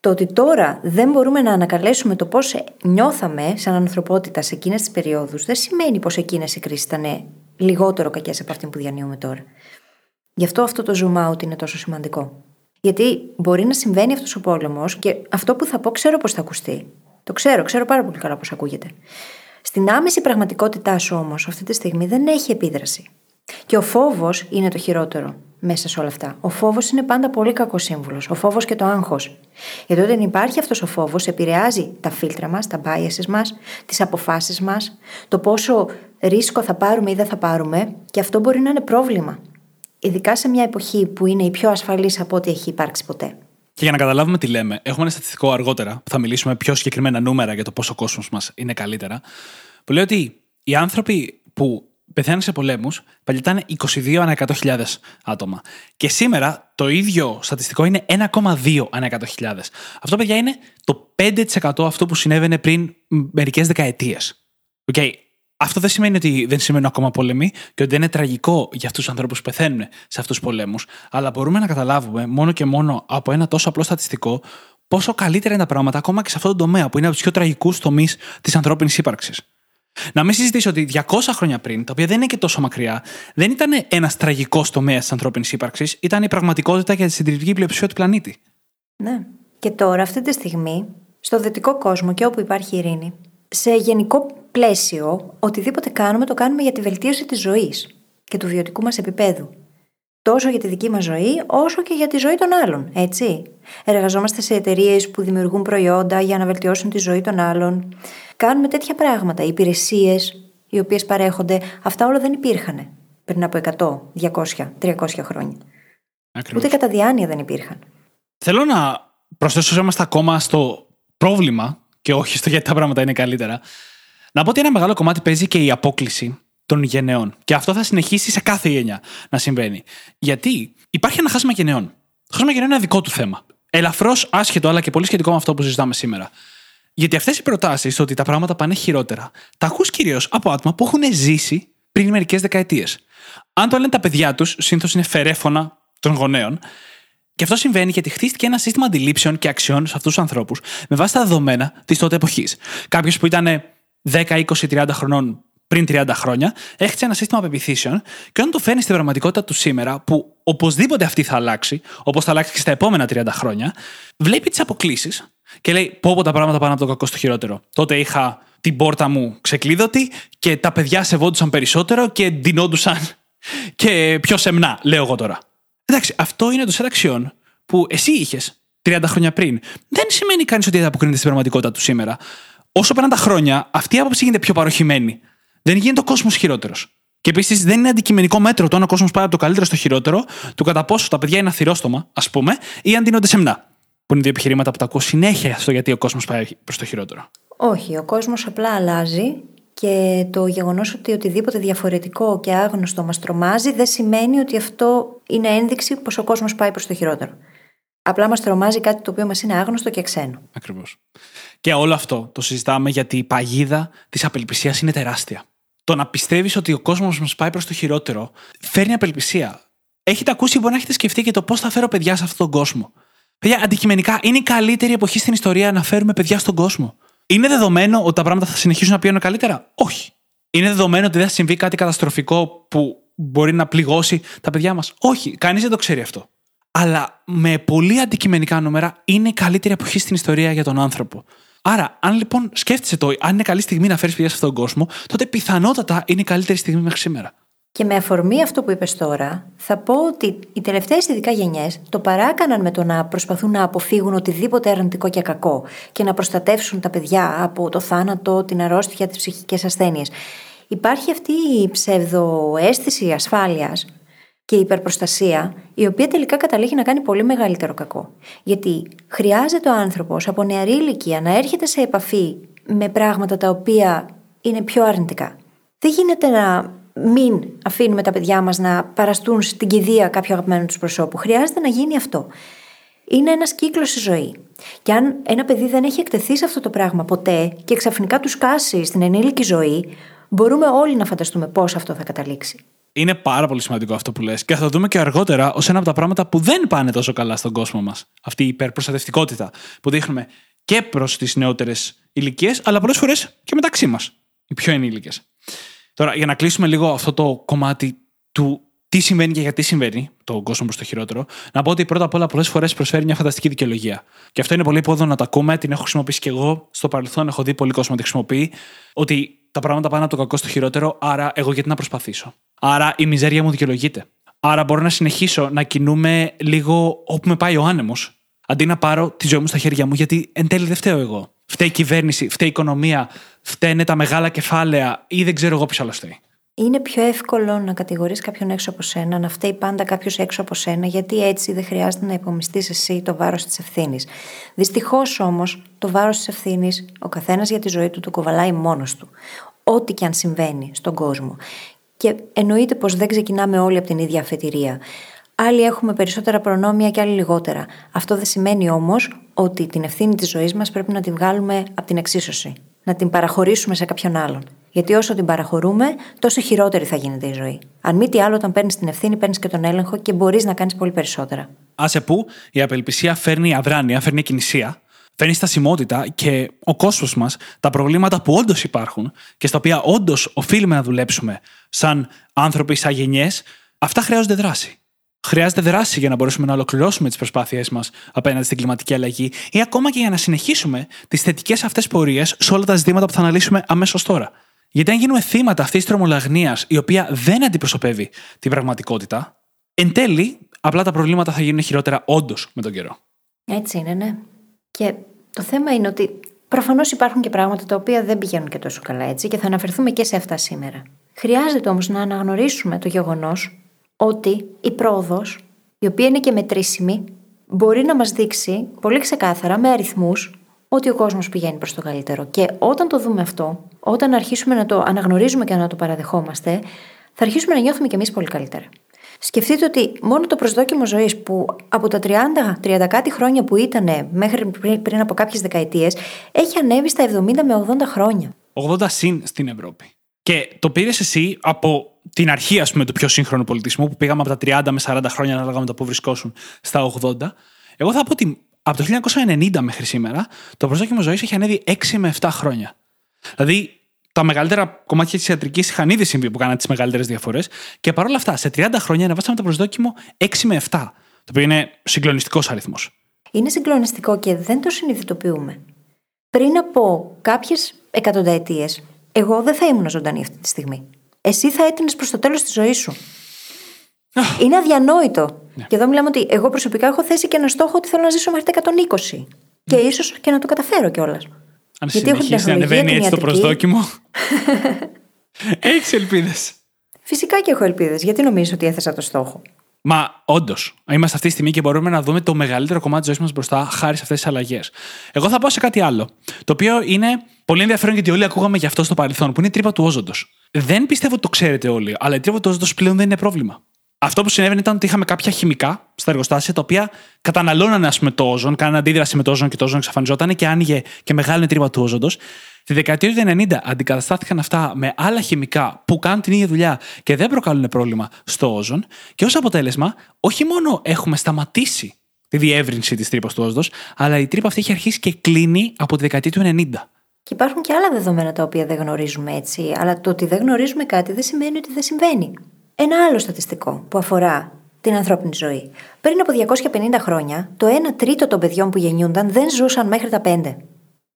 Το ότι τώρα δεν μπορούμε να ανακαλέσουμε το πώς νιώθαμε σαν ανθρωπότητα σε εκείνες τις περιόδους, δεν σημαίνει πως εκείνες οι κρίσεις ήταν λιγότερο κακές από αυτή που διανύουμε τώρα. Γι' αυτό αυτό το zoom out είναι τόσο σημαντικό. Γιατί μπορεί να συμβαίνει αυτός ο πόλεμος και αυτό που θα πω ξέρω πώ θα ακουστεί. Το ξέρω, ξέρω πάρα πολύ καλά πώ ακούγεται. Στην άμεση πραγματικότητά σου όμως αυτή τη στιγμή δεν έχει επίδραση. Και ο φόβος είναι το χειρότερο μέσα σε όλα αυτά. Ο φόβος είναι πάντα πολύ κακός σύμβουλος. Ο φόβος και το άγχος. Γιατί όταν υπάρχει αυτός ο φόβος, επηρεάζει τα φίλτρα μας, τα biases μας, τις αποφάσεις μας, το πόσο ρίσκο θα πάρουμε ή δεν θα πάρουμε, και αυτό μπορεί να είναι πρόβλημα. Ειδικά σε μια εποχή που είναι η πιο ασφαλής από ό,τι έχει υπάρξει ποτέ. Και για να καταλάβουμε τι λέμε, έχουμε ένα στατιστικό αργότερα που θα μιλήσουμε πιο συγκεκριμένα νούμερα για το πόσο ο κόσμος μας είναι καλύτερα. Που λέει ότι οι άνθρωποι που πεθαίνουν σε πολέμους παλιά ήταν 22 ανά 100.000 άτομα. Και σήμερα το ίδιο στατιστικό είναι 1,2 ανά 100.000. Αυτό, παιδιά, είναι το 5% αυτό που συνέβαινε πριν μερικές δεκαετίες. Okay. Αυτό δεν σημαίνει ότι δεν σημαίνουν ακόμα πόλεμοι και ότι δεν είναι τραγικό για αυτούς τους ανθρώπους που πεθαίνουν σε αυτούς τους πολέμους. Αλλά μπορούμε να καταλάβουμε μόνο και μόνο από ένα τόσο απλό στατιστικό πόσο καλύτερα είναι τα πράγματα ακόμα και σε αυτόν τον τομέα που είναι από τους πιο τραγικούς τομείς της ανθρώπινης ύπαρξης. Να μην συζητήσω ότι 200 χρόνια πριν, τα οποία δεν είναι και τόσο μακριά, δεν ήταν ένας τραγικός τομέας της ανθρώπινης ύπαρξης, ήταν η πραγματικότητα για τη συντηρητική πλειοψηφία του πλανήτη. Ναι. Και τώρα, αυτή τη στιγμή, στο δυτικό κόσμο και όπου υπάρχει ειρήνη, σε γενικό πλαίσιο, οτιδήποτε κάνουμε, το κάνουμε για τη βελτίωση της ζωής και του βιωτικού μας επίπεδου. Τόσο για τη δική μας ζωή, όσο και για τη ζωή των άλλων, έτσι. Εργαζόμαστε σε εταιρείες που δημιουργούν προϊόντα για να βελτιώσουν τη ζωή των άλλων. Κάνουμε τέτοια πράγματα. Οι υπηρεσίες οι οποίες παρέχονται, αυτά όλα δεν υπήρχαν πριν από 100, 200, 300 χρόνια. Ακριβώς. Ούτε κατά διάνοια δεν υπήρχαν. Θέλω να προσθέσω όσο είμαστε ακόμα στο πρόβλημα και όχι στο γιατί τα πράγματα είναι καλύτερα. Να πω ότι ένα μεγάλο κομμάτι παίζει και η απόκληση των γενεών. Και αυτό θα συνεχίσει σε κάθε γενιά να συμβαίνει. Γιατί υπάρχει ένα χάσμα γενεών. Το χάσμα γενεών είναι ένα δικό του θέμα. Ελαφρώς άσχετο, αλλά και πολύ σχετικό με αυτό που συζητάμε σήμερα. Γιατί αυτές οι προτάσεις ότι τα πράγματα πάνε χειρότερα, τα ακούς κυρίως από άτομα που έχουν ζήσει πριν μερικές δεκαετίες. Αν το λένε τα παιδιά τους, συνήθως είναι φερέφωνα των γονέων. Και αυτό συμβαίνει γιατί χτίστηκε ένα σύστημα αντιλήψεων και αξιών σε αυτούς τους ανθρώπους με βάση τα δεδομένα της τότε εποχής. Κάποιος που ήταν 10, 20, 30 χρονών πριν 30 χρόνια, έχτισε ένα σύστημα πεπιθήσεων και όταν το φέρνει στην πραγματικότητα του σήμερα, που οπωσδήποτε αυτή θα αλλάξει, όπως θα αλλάξει και στα επόμενα 30 χρόνια, βλέπει τις αποκλήσει και λέει: Πω, πω τα πράγματα πάνε από το κακό στο χειρότερο. Τότε είχα την πόρτα μου ξεκλείδωτη και τα παιδιά σεβόντουσαν περισσότερο και ντυνόντουσαν και πιο σεμνά, λέω εγώ τώρα. Εντάξει, αυτό είναι το set αξιών που εσύ είχες 30 χρόνια πριν. Δεν σημαίνει κανείς ότι ανταποκρίνεται στην πραγματικότητα του σήμερα. Όσο περνάνε τα χρόνια, αυτή η άποψη γίνεται πιο παροχημένη. Δεν γίνεται ο κόσμος χειρότερος. Και επίσης δεν είναι αντικειμενικό μέτρο το αν ο κόσμος πάει από το καλύτερο στο χειρότερο, του κατά πόσο τα παιδιά είναι αθυρόστομα, ας πούμε, ή αν δίνονται σεμνά. Που είναι δύο επιχειρήματα που τα ακούω συνέχεια στο γιατί ο κόσμος πάει προς το χειρότερο. Όχι, ο κόσμος απλά αλλάζει και το γεγονός ότι οτιδήποτε διαφορετικό και άγνωστο μας τρομάζει δεν σημαίνει ότι αυτό είναι ένδειξη πως ο κόσμος πάει προς το χειρότερο. Απλά μας τρομάζει κάτι το οποίο μας είναι άγνωστο και ξένο. Ακριβώς. Και όλο αυτό το συζητάμε γιατί η παγίδα της απελπισίας είναι τεράστια. Το να πιστεύεις ότι ο κόσμος μας πάει προς το χειρότερο φέρνει απελπισία. Έχετε ακούσει, μπορεί να έχετε σκεφτεί και το πώς θα φέρω παιδιά σε αυτόν τον κόσμο. Παιδιά, αντικειμενικά, είναι η καλύτερη εποχή στην ιστορία να φέρουμε παιδιά στον κόσμο. Είναι δεδομένο ότι τα πράγματα θα συνεχίσουν να πηγαίνουν καλύτερα; Όχι. Είναι δεδομένο ότι δεν θα συμβεί κάτι καταστροφικό που μπορεί να πληγώσει τα παιδιά μας; Όχι. Κανείς δεν το ξέρει αυτό. Αλλά με πολύ αντικειμενικά νούμερα είναι η καλύτερη εποχή στην ιστορία για τον άνθρωπο. Άρα, αν λοιπόν σκέφτεσαι το, αν είναι καλή στιγμή να φέρεις παιδιά σε αυτόν τον κόσμο, τότε πιθανότατα είναι η καλύτερη στιγμή μέχρι σήμερα. Και με αφορμή αυτό που είπες τώρα, θα πω ότι οι τελευταίες ειδικά γενιές το παράκαναν με το να προσπαθούν να αποφύγουν οτιδήποτε αρνητικό και κακό και να προστατεύσουν τα παιδιά από το θάνατο, την αρρώστια, τις ψυχικές ασθένειες. Υπάρχει αυτή η ψευδοαίσθηση ασφάλειας και υπερπροστασία, η οποία τελικά καταλήγει να κάνει πολύ μεγαλύτερο κακό. Γιατί χρειάζεται ο άνθρωπος από νεαρή ηλικία να έρχεται σε επαφή με πράγματα τα οποία είναι πιο αρνητικά. Δεν γίνεται να μην αφήνουμε τα παιδιά μας να παραστούν στην κηδεία κάποιο αγαπημένο τους προσώπου. Χρειάζεται να γίνει αυτό. Είναι ένας κύκλος στη ζωή. Και αν ένα παιδί δεν έχει εκτεθεί σε αυτό το πράγμα ποτέ και ξαφνικά του κάσει στην ενήλικη ζωή, μπορούμε όλοι να φανταστούμε πώς αυτό θα καταλήξει. Είναι πάρα πολύ σημαντικό αυτό που λες. Και θα το δούμε και αργότερα ως ένα από τα πράγματα που δεν πάνε τόσο καλά στον κόσμο μας. Αυτή η υπερπροστατευτικότητα που δείχνουμε και προς τις νεότερες ηλικίες, αλλά πολλές φορές και μεταξύ μας, οι πιο ενήλικες. Τώρα, για να κλείσουμε λίγο αυτό το κομμάτι του τι συμβαίνει και γιατί συμβαίνει το κόσμο προς το χειρότερο, να πω ότι πρώτα απ' όλα πολλές φορές προσφέρει μια φανταστική δικαιολογία. Και αυτό είναι πολύ υπόδο να το ακούμε, την έχω χρησιμοποιήσει και εγώ στο παρελθόν, έχω δει πολύ κόσμο να τη χρησιμοποιεί, ότι τα πράγματα πάνε από το κακό στο χειρότερο, άρα εγώ γιατί να προσπαθήσω; Άρα η μιζέρια μου δικαιολογείται. Άρα μπορώ να συνεχίσω να κινούμε λίγο όπου με πάει ο άνεμος, αντί να πάρω τη ζωή μου στα χέρια μου, γιατί εν τέλει δεν φταίω εγώ. Φταίει η κυβέρνηση, φταίει η οικονομία, φταίνε τα μεγάλα κεφάλαια ή δεν ξέρω εγώ ποιος άλλος φταίει. Είναι πιο εύκολο να κατηγορείς κάποιον έξω από σένα, να φταίει πάντα κάποιος έξω από σένα, γιατί έτσι δεν χρειάζεται να υπομειστεί εσύ το βάρος της ευθύνης. Δυστυχώς όμως, το βάρος της ευθύνης ο καθένας για τη ζωή του το κοβαλάει μόνος του. Ό,τι και αν συμβαίνει στον κόσμο. Και εννοείται πως δεν ξεκινάμε όλοι από την ίδια αφετηρία. Άλλοι έχουμε περισσότερα προνόμια και άλλοι λιγότερα. Αυτό δεν σημαίνει όμως ότι την ευθύνη της ζωής μας πρέπει να την βγάλουμε από την εξίσωση. Να την παραχωρήσουμε σε κάποιον άλλον. Γιατί όσο την παραχωρούμε, τόσο χειρότερη θα γίνεται η ζωή. Αν μη τι άλλο, όταν παίρνεις την ευθύνη, παίρνεις και τον έλεγχο και μπορείς να κάνεις πολύ περισσότερα. Άσε που η απελπισία φέρνει αδράνεια, φέρνει κινησία, φέρνει στασιμότητα και ο κόσμος μας, τα προβλήματα που όντως υπάρχουν και στα οποία όντως οφείλουμε να δουλέψουμε σαν άνθρωποι, σαν γενιές, αυτά χρειάζονται δράση. Χρειάζεται δράση για να μπορέσουμε να ολοκληρώσουμε τις προσπάθειές μας απέναντι στην κλιματική αλλαγή ή ακόμα και για να συνεχίσουμε τις θετικές αυτές πορείες σε όλα τα ζητήματα που θα αναλύσουμε αμέσως τώρα. Γιατί αν γίνουμε θύματα αυτής της τρομολαγνίας, η οποία δεν αντιπροσωπεύει την πραγματικότητα, εν τέλει απλά τα προβλήματα θα γίνουν χειρότερα όντως με τον καιρό. Έτσι είναι, ναι. Και το θέμα είναι ότι προφανώς υπάρχουν και πράγματα τα οποία δεν πηγαίνουν και τόσο καλά έτσι και θα αναφερθούμε και σε αυτά σήμερα. Χρειάζεται όμως να αναγνωρίσουμε το γεγονός ότι η πρόοδος, η οποία είναι και μετρήσιμη, μπορεί να μας δείξει πολύ ξεκάθαρα με αριθμούς ότι ο κόσμος πηγαίνει προς το καλύτερο. Και όταν το δούμε αυτό, όταν αρχίσουμε να το αναγνωρίζουμε και να το παραδεχόμαστε, θα αρχίσουμε να νιώθουμε κι εμείς πολύ καλύτερα. Σκεφτείτε ότι μόνο το προσδόκιμο ζωής που από τα 30, 30 κάτι χρόνια που ήταν μέχρι πριν από κάποιες δεκαετίες, έχει ανέβει στα 70 με 80 χρόνια. 80 συν στην Ευρώπη. Και το πήρες εσύ από την αρχή, ας πούμε, του πιο σύγχρονου πολιτισμού, που πήγαμε από τα 30 με 40 χρόνια, ανάλογα με το που βρισκόσουν, στα 80. Εγώ θα πω ότι από το 1990 μέχρι σήμερα, το προσδόκιμο ζωής έχει ανέβει 6 με 7 χρόνια. Δηλαδή, τα μεγαλύτερα κομμάτια της ιατρικής είχαν ήδη συμβεί που κάναν τις μεγαλύτερες διαφορές. Και παρόλα αυτά, σε 30 χρόνια ανεβάσαμε το προσδόκιμο 6 με 7. Το οποίο είναι συγκλονιστικός αριθμός. Είναι συγκλονιστικό και δεν το συνειδητοποιούμε. Πριν από κάποιες εκατονταετίες, εγώ δεν θα ήμουν ζωντανή αυτή τη στιγμή. Εσύ θα έτεινε προς το τέλος της ζωής σου. Είναι αδιανόητο. Ναι. Και εδώ μιλάμε ότι εγώ προσωπικά έχω θέσει και ένα στόχο ότι θέλω να ζήσω μέχρι τα 120. Και ίσως και να το καταφέρω κιόλας. Αν συνεχίσει να ανεβαίνει έτσι το προσδόκιμο. Έχεις ελπίδες. Φυσικά και έχω ελπίδες. Γιατί νομίζω ότι έθεσα το στόχο; Μα όντως, είμαστε αυτή τη στιγμή και μπορούμε να δούμε το μεγαλύτερο κομμάτι της ζωής μας μπροστά χάρη σε αυτές τις αλλαγές. Εγώ θα πάω σε κάτι άλλο. Το οποίο είναι πολύ ενδιαφέρον γιατί όλοι ακούγαμε γι' αυτό στο παρελθόν, που είναι η τρύπα του όζοντος. Δεν πιστεύω ότι το ξέρετε όλοι, αλλά η τρύπα του όζοντο πλέον δεν είναι πρόβλημα. Αυτό που συνέβαινε ήταν ότι είχαμε κάποια χημικά στα εργοστάσια τα οποία καταναλώνανε ας πούμε, το όζον, κάνανε αντίδραση με το όζον και το όζον εξαφανιζόταν και άνοιγε και μεγάλη τρύπα του όζοντος. Τη δεκαετία του 90 αντικαταστάθηκαν αυτά με άλλα χημικά που κάνουν την ίδια δουλειά και δεν προκαλούν πρόβλημα στο όζον. Και ως αποτέλεσμα, όχι μόνο έχουμε σταματήσει τη διεύρυνση της τρύπας του όζοντος, αλλά η τρύπα αυτή έχει αρχίσει και κλείνει από τη δεκαετία του 90. Και υπάρχουν και άλλα δεδομένα τα οποία δεν γνωρίζουμε έτσι. Αλλά το ότι δεν γνωρίζουμε κάτι δεν σημαίνει ότι δεν συμβαίνει. Ένα άλλο στατιστικό που αφορά την ανθρώπινη ζωή. Πριν από 250 χρόνια, το 1 τρίτο των παιδιών που γεννιούνταν δεν ζούσαν μέχρι τα 5.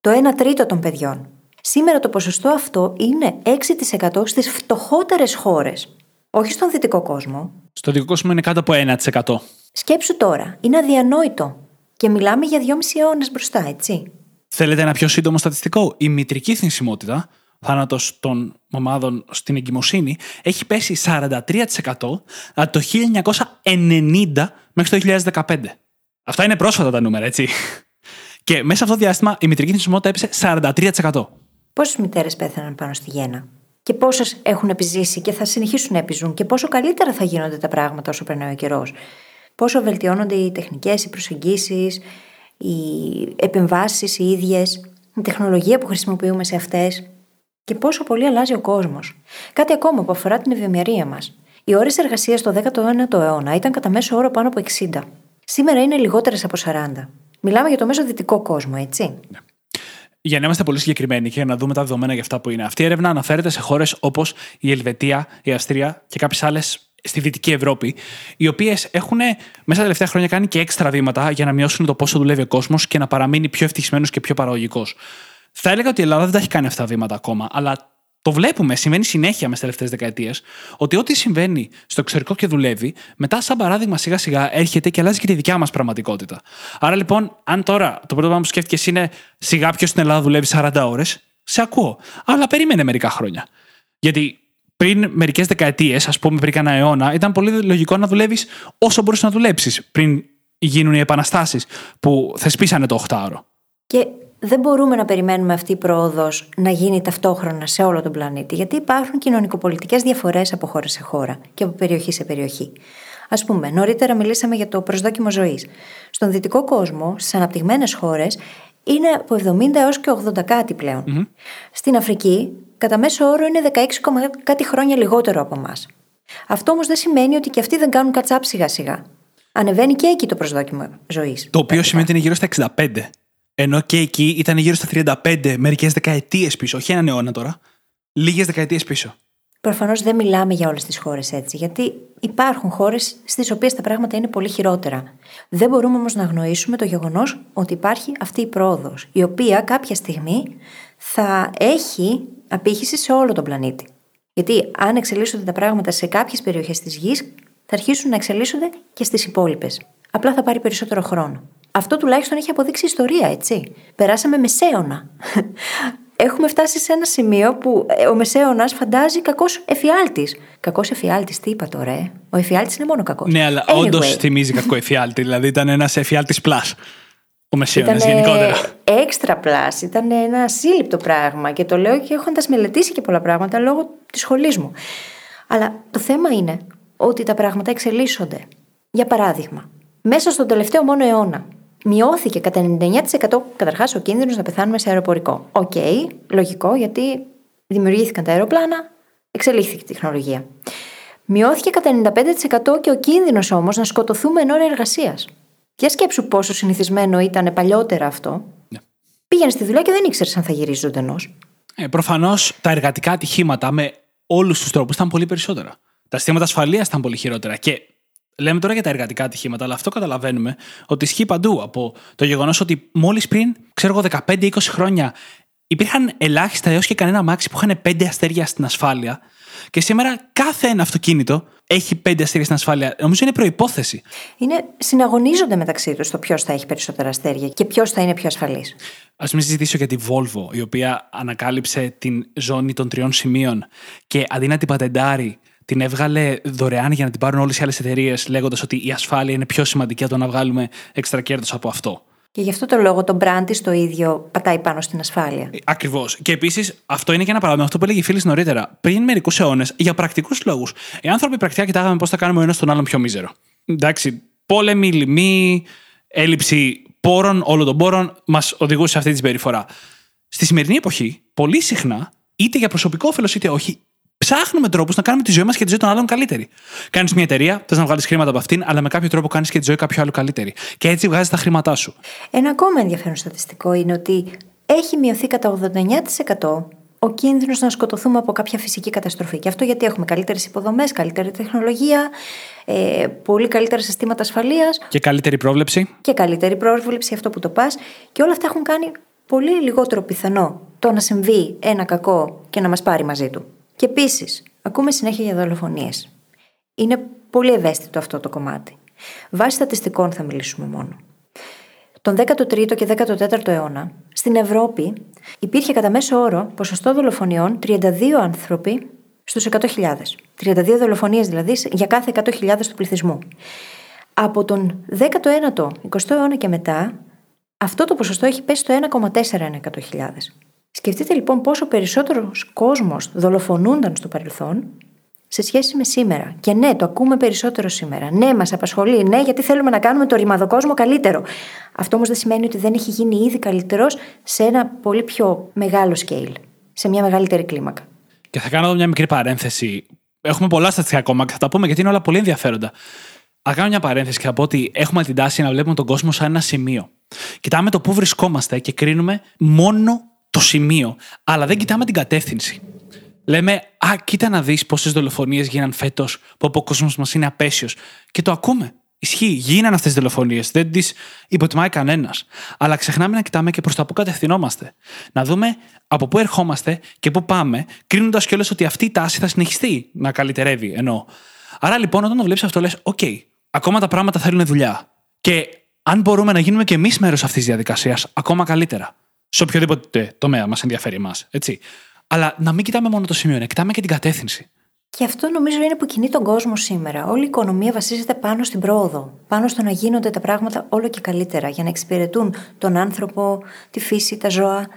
Το 1 τρίτο των παιδιών. Σήμερα το ποσοστό αυτό είναι 6% στις φτωχότερες χώρες. Όχι στον δυτικό κόσμο. Στο δυτικό κόσμο είναι κάτω από 1%. Σκέψου τώρα, είναι αδιανόητο. Και μιλάμε για 2,5 αιώνες μπροστά, έτσι. Θέλετε ένα πιο σύντομο στατιστικό; Η μητρική θνησιμότητα θάνατος των μαμάδων στην εγκυμοσύνη έχει πέσει 43% από το 1990 μέχρι το 2015. Αυτά είναι πρόσφατα τα νούμερα, έτσι. Και μέσα σε αυτό το διάστημα η μητρική θνησιμότητα έπεσε 43%. Πόσες μητέρες πέθαναν πάνω στη γέννα, και πόσες έχουν επιζήσει και θα συνεχίσουν να επιζούν, και πόσο καλύτερα θα γίνονται τα πράγματα όσο περνάει ο καιρός; Πόσο βελτιώνονται οι τεχνικές, οι προσεγγίσεις, οι επεμβάσεις οι ίδιες, η τεχνολογία που χρησιμοποιούμε σε αυτές και πόσο πολύ αλλάζει ο κόσμος. Κάτι ακόμα που αφορά την ευημερία μας. Οι ώρες εργασίας στο 19ο αιώνα ήταν κατά μέσο όρο πάνω από 60. Σήμερα είναι λιγότερες από 40. Μιλάμε για το μέσο δυτικό κόσμο, έτσι. Ναι. Για να είμαστε πολύ συγκεκριμένοι και να δούμε τα δεδομένα για αυτά που είναι. Αυτή η έρευνα αναφέρεται σε χώρες όπως η Ελβετία, η Αυστρία και κάποιες άλλες στη Δυτική Ευρώπη, οι οποίες έχουν μέσα τα τελευταία χρόνια κάνει και έξτρα βήματα για να μειώσουν το πόσο δουλεύει ο κόσμος και να παραμείνει πιο ευτυχισμένος και πιο παραγωγικός. Θα έλεγα ότι η Ελλάδα δεν τα έχει κάνει αυτά τα βήματα ακόμα, αλλά το βλέπουμε, συμβαίνει συνέχεια μες τι τελευταίες δεκαετίες, ότι ό,τι συμβαίνει στο εξωτερικό και δουλεύει, μετά, σαν παράδειγμα, σιγά σιγά έρχεται και αλλάζει και τη δικιά μας πραγματικότητα. Άρα λοιπόν, αν τώρα το πρώτο πράγμα που σκέφτηκες είναι σιγά ποιο στην Ελλάδα δουλεύει 40 ώρες, σε ακούω. Αλλά περίμενε μερικά χρόνια. Γιατί πριν μερικές δεκαετίες, ας πούμε πριν κανένα αιώνα, ήταν πολύ λογικό να δουλεύεις όσο μπορεί να δουλέψεις πριν γίνουν οι επαναστάσεις που θεσπίσανε το 8ωρο. Και δεν μπορούμε να περιμένουμε αυτή η πρόοδος να γίνει ταυτόχρονα σε όλο τον πλανήτη, γιατί υπάρχουν κοινωνικοπολιτικές διαφορές από χώρα σε χώρα και από περιοχή σε περιοχή. Α πούμε, νωρίτερα μιλήσαμε για το προσδόκιμο ζωής. Στον δυτικό κόσμο, στις αναπτυγμένες χώρες, είναι από 70 έως και 80 κάτι πλέον. Στην Αφρική, κατά μέσο όρο είναι 16, κάτι χρόνια λιγότερο από εμάς. Αυτό όμως δεν σημαίνει ότι και αυτοί δεν κάνουν κατσάπ σιγά σιγά. Ανεβαίνει και εκεί το προσδόκιμο ζωής. Το οποίο σημαίνει ότι είναι γύρω στα 65. Ενώ και εκεί ήταν γύρω στα 35, μερικές δεκαετίες πίσω. Όχι έναν αιώνα τώρα. Λίγες δεκαετίες πίσω. Προφανώς δεν μιλάμε για όλες τις χώρες έτσι, γιατί υπάρχουν χώρες στις οποίες τα πράγματα είναι πολύ χειρότερα. Δεν μπορούμε όμως να γνωρίσουμε το γεγονός ότι υπάρχει αυτή η πρόοδος, η οποία κάποια στιγμή θα έχει απήχηση σε όλο τον πλανήτη. Γιατί αν εξελίσσονται τα πράγματα σε κάποιες περιοχές της γης, θα αρχίσουν να εξελίσσονται και στις υπόλοιπες. Απλά θα πάρει περισσότερο χρόνο. Αυτό τουλάχιστον έχει αποδείξει ιστορία, έτσι. Περάσαμε μεσαίωνα. Έχουμε φτάσει σε ένα σημείο που ε, ο μεσαίωνας φαντάζει κακός εφιάλτης. Κακός εφιάλτης, τι είπα τώρα, ε; Ο εφιάλτης είναι μόνο κακός. Ναι, αλλά anyway. όντως θυμίζει κακό εφιάλτη. Δηλαδή ήταν ένας εφιάλτης plus. Ο Μεσαίωνας γενικότερα. Έξτρα plus, ήταν ένα ασύλληπτο πράγμα και το λέω και έχοντας μελετήσει και πολλά πράγματα λόγω της σχολής μου. Αλλά το θέμα είναι ότι τα πράγματα εξελίσσονται. Για παράδειγμα, μέσα στον τελευταίο μόνο αιώνα μειώθηκε κατά 99% καταρχάς ο κίνδυνος να πεθάνουμε σε αεροπορικό. Οκ, λογικό γιατί δημιουργήθηκαν τα αεροπλάνα, εξελίχθηκε η τεχνολογία. Μειώθηκε κατά 95% και ο κίνδυνος όμως να σκοτωθούμε εν ώρα εργασίας. Για σκέψου πόσο συνηθισμένο ήταν παλιότερα αυτό. Ναι. Πήγαινε στη δουλειά και δεν ήξερες αν θα γυρίσει ζωντανός. Ε, Προφανώς τα εργατικά ατυχήματα με όλους τους τρόπους ήταν πολύ περισσότερα. Τα συστήματα ασφαλείας ήταν πολύ χειρότερα. Και λέμε τώρα για τα εργατικά ατυχήματα, αλλά αυτό καταλαβαίνουμε ότι ισχύει παντού. Από το γεγονός ότι μόλις πριν, ξέρω εγώ, 15-20 χρόνια υπήρχαν ελάχιστα έως και κανένα μάξι που είχαν 5 αστέρια στην ασφάλεια. Και σήμερα κάθε ένα αυτοκίνητο έχει πέντε αστέρια στην ασφάλεια. Νομίζω είναι προπόθεση. Είναι, συναγωνίζονται μεταξύ τους το ποιος θα έχει περισσότερα αστέρια και ποιος θα είναι πιο ασφαλής. Α μην συζητήσω για τη Volvo, η οποία ανακάλυψε την ζώνη των τριών σημείων και αντί να την πατεντάρει, την έβγαλε δωρεάν για να την πάρουν όλες οι άλλες εταιρείες, λέγοντας ότι η ασφάλεια είναι πιο σημαντική από το να βγάλουμε έξτρα κέρδος από αυτό. Και γι' αυτό το λόγο το brand της το ίδιο πατάει πάνω στην ασφάλεια. Ακριβώς. Και επίσης αυτό είναι και ένα παράδειγμα. Αυτό που έλεγε η φίλη νωρίτερα. Πριν μερικούς αιώνες, για πρακτικούς λόγους, οι άνθρωποι πρακτικά κοιτάγαμε πώς θα κάνουμε ο ένας τον άλλον πιο μίζερο. Εντάξει, πόλεμοι, λοιμοί, έλλειψη πόρων, όλων των πόρων μας οδηγούσε σε αυτή τη συμπεριφορά. Στη σημερινή εποχή, πολύ συχνά, είτε για προσωπικό όφελος είτε όχι, ψάχνουμε τρόπους να κάνουμε τη ζωή μας και τη ζωή των άλλων καλύτερη. Κάνεις μια εταιρεία, θες να βγάλεις χρήματα από αυτήν, αλλά με κάποιο τρόπο κάνεις και τη ζωή κάποιου άλλου καλύτερη. Και έτσι βγάζεις τα χρήματά σου. Ένα ακόμα ενδιαφέρον στατιστικό είναι ότι έχει μειωθεί κατά 89% ο κίνδυνος να σκοτωθούμε από κάποια φυσική καταστροφή. Και αυτό γιατί έχουμε καλύτερες υποδομές, καλύτερη τεχνολογία, ε, πολύ καλύτερα συστήματα ασφαλείας. Και καλύτερη πρόβλεψη. Και καλύτερη πρόβλεψη, αυτό που το πας. Και όλα αυτά έχουν κάνει πολύ λιγότερο πιθανό το να συμβεί ένα κακό και να μας πάρει μαζί του. Και επίσης, ακούμε συνέχεια για δολοφονίες. Είναι πολύ ευαίσθητο αυτό το κομμάτι. Βάσει στατιστικών θα μιλήσουμε μόνο. Τον 13ο και 14ο αιώνα, στην Ευρώπη υπήρχε κατά μέσο όρο ποσοστό δολοφονιών 32 άνθρωποι στους 100.000. 32 δολοφονίες δηλαδή για κάθε 100.000 του πληθυσμού. Από τον 19ο, 20ο αιώνα και μετά, αυτό το ποσοστό έχει πέσει στο 1,4 100.000. Σκεφτείτε λοιπόν πόσο περισσότερος κόσμος δολοφονούνταν στο παρελθόν σε σχέση με σήμερα. Και ναι, το ακούμε περισσότερο σήμερα. Ναι, μας απασχολεί. Ναι, γιατί θέλουμε να κάνουμε το ρημαδοκόσμο καλύτερο. Αυτό όμως δεν σημαίνει ότι δεν έχει γίνει ήδη καλύτερος σε ένα πολύ πιο μεγάλο scale. Σε μια μεγαλύτερη κλίμακα. Και θα κάνω εδώ μια μικρή παρένθεση. Έχουμε πολλά στατιστικά ακόμα και θα τα πούμε γιατί είναι όλα πολύ ενδιαφέροντα. Θα κάνω μια παρένθεση και θα πω ότι έχουμε την τάση να βλέπουμε τον κόσμο σαν ένα σημείο. Κοιτάμε το πού βρισκόμαστε και κρίνουμε μόνο το σημείο, αλλά δεν κοιτάμε την κατεύθυνση. Λέμε, Α, κοίτα να δεις πόσες δολοφονίες γίναν φέτος, που ο κόσμος μας είναι απαίσιος. Και το ακούμε. Ισχύει, γίνανε αυτές τις δολοφονίες. Δεν τις υποτιμάει κανένας. Αλλά ξεχνάμε να κοιτάμε και προς τα πού κατευθυνόμαστε. Να δούμε από πού ερχόμαστε και πού πάμε, κρίνοντας κιόλας ότι αυτή η τάση θα συνεχιστεί να καλυτερεύει. Εννοώ. Άρα λοιπόν, όταν το βλέπεις αυτό, λες: Οκ, ακόμα τα πράγματα θέλουν δουλειά. Και αν μπορούμε να γίνουμε κι εμείς μέρος αυτής της διαδικασίας, ακόμα καλύτερα σε οποιοδήποτε τομέα μας ενδιαφέρει εμάς. Αλλά να μην κοιτάμε μόνο το σημείο, να κοιτάμε και την κατεύθυνση. Και αυτό νομίζω είναι που κινεί τον κόσμο σήμερα. Όλη η οικονομία βασίζεται πάνω στην πρόοδο. Πάνω στο να γίνονται τα πράγματα όλο και καλύτερα για να εξυπηρετούν τον άνθρωπο, τη φύση, τα ζώα.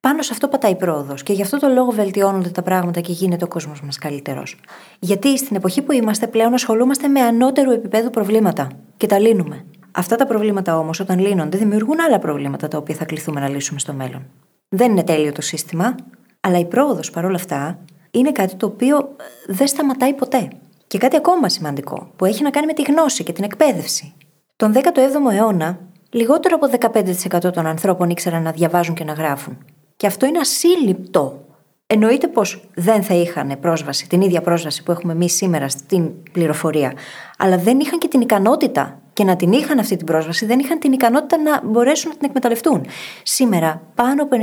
Πάνω σε αυτό πατάει η πρόοδος. Και γι' αυτό το λόγο βελτιώνονται τα πράγματα και γίνεται ο κόσμος μας καλύτερος. Γιατί στην εποχή που είμαστε πλέον ασχολούμαστε με ανώτερου επίπεδου προβλήματα και τα λύνουμε. Αυτά τα προβλήματα όμως, όταν λύνονται, δημιουργούν άλλα προβλήματα τα οποία θα κληθούμε να λύσουμε στο μέλλον. Δεν είναι τέλειο το σύστημα, αλλά η πρόοδος παρόλα αυτά είναι κάτι το οποίο ε, δεν σταματάει ποτέ. Και κάτι ακόμα σημαντικό, που έχει να κάνει με τη γνώση και την εκπαίδευση. Τον 17ο αιώνα, λιγότερο από 15% των ανθρώπων ήξεραν να διαβάζουν και να γράφουν. Και αυτό είναι ασύλληπτο. Εννοείται πως δεν θα είχαν πρόσβαση, την ίδια πρόσβαση που έχουμε εμείς σήμερα στην πληροφορία, αλλά δεν είχαν και την ικανότητα και να την είχαν αυτή την πρόσβαση, δεν είχαν την ικανότητα να μπορέσουν να την εκμεταλλευτούν. Σήμερα, πάνω από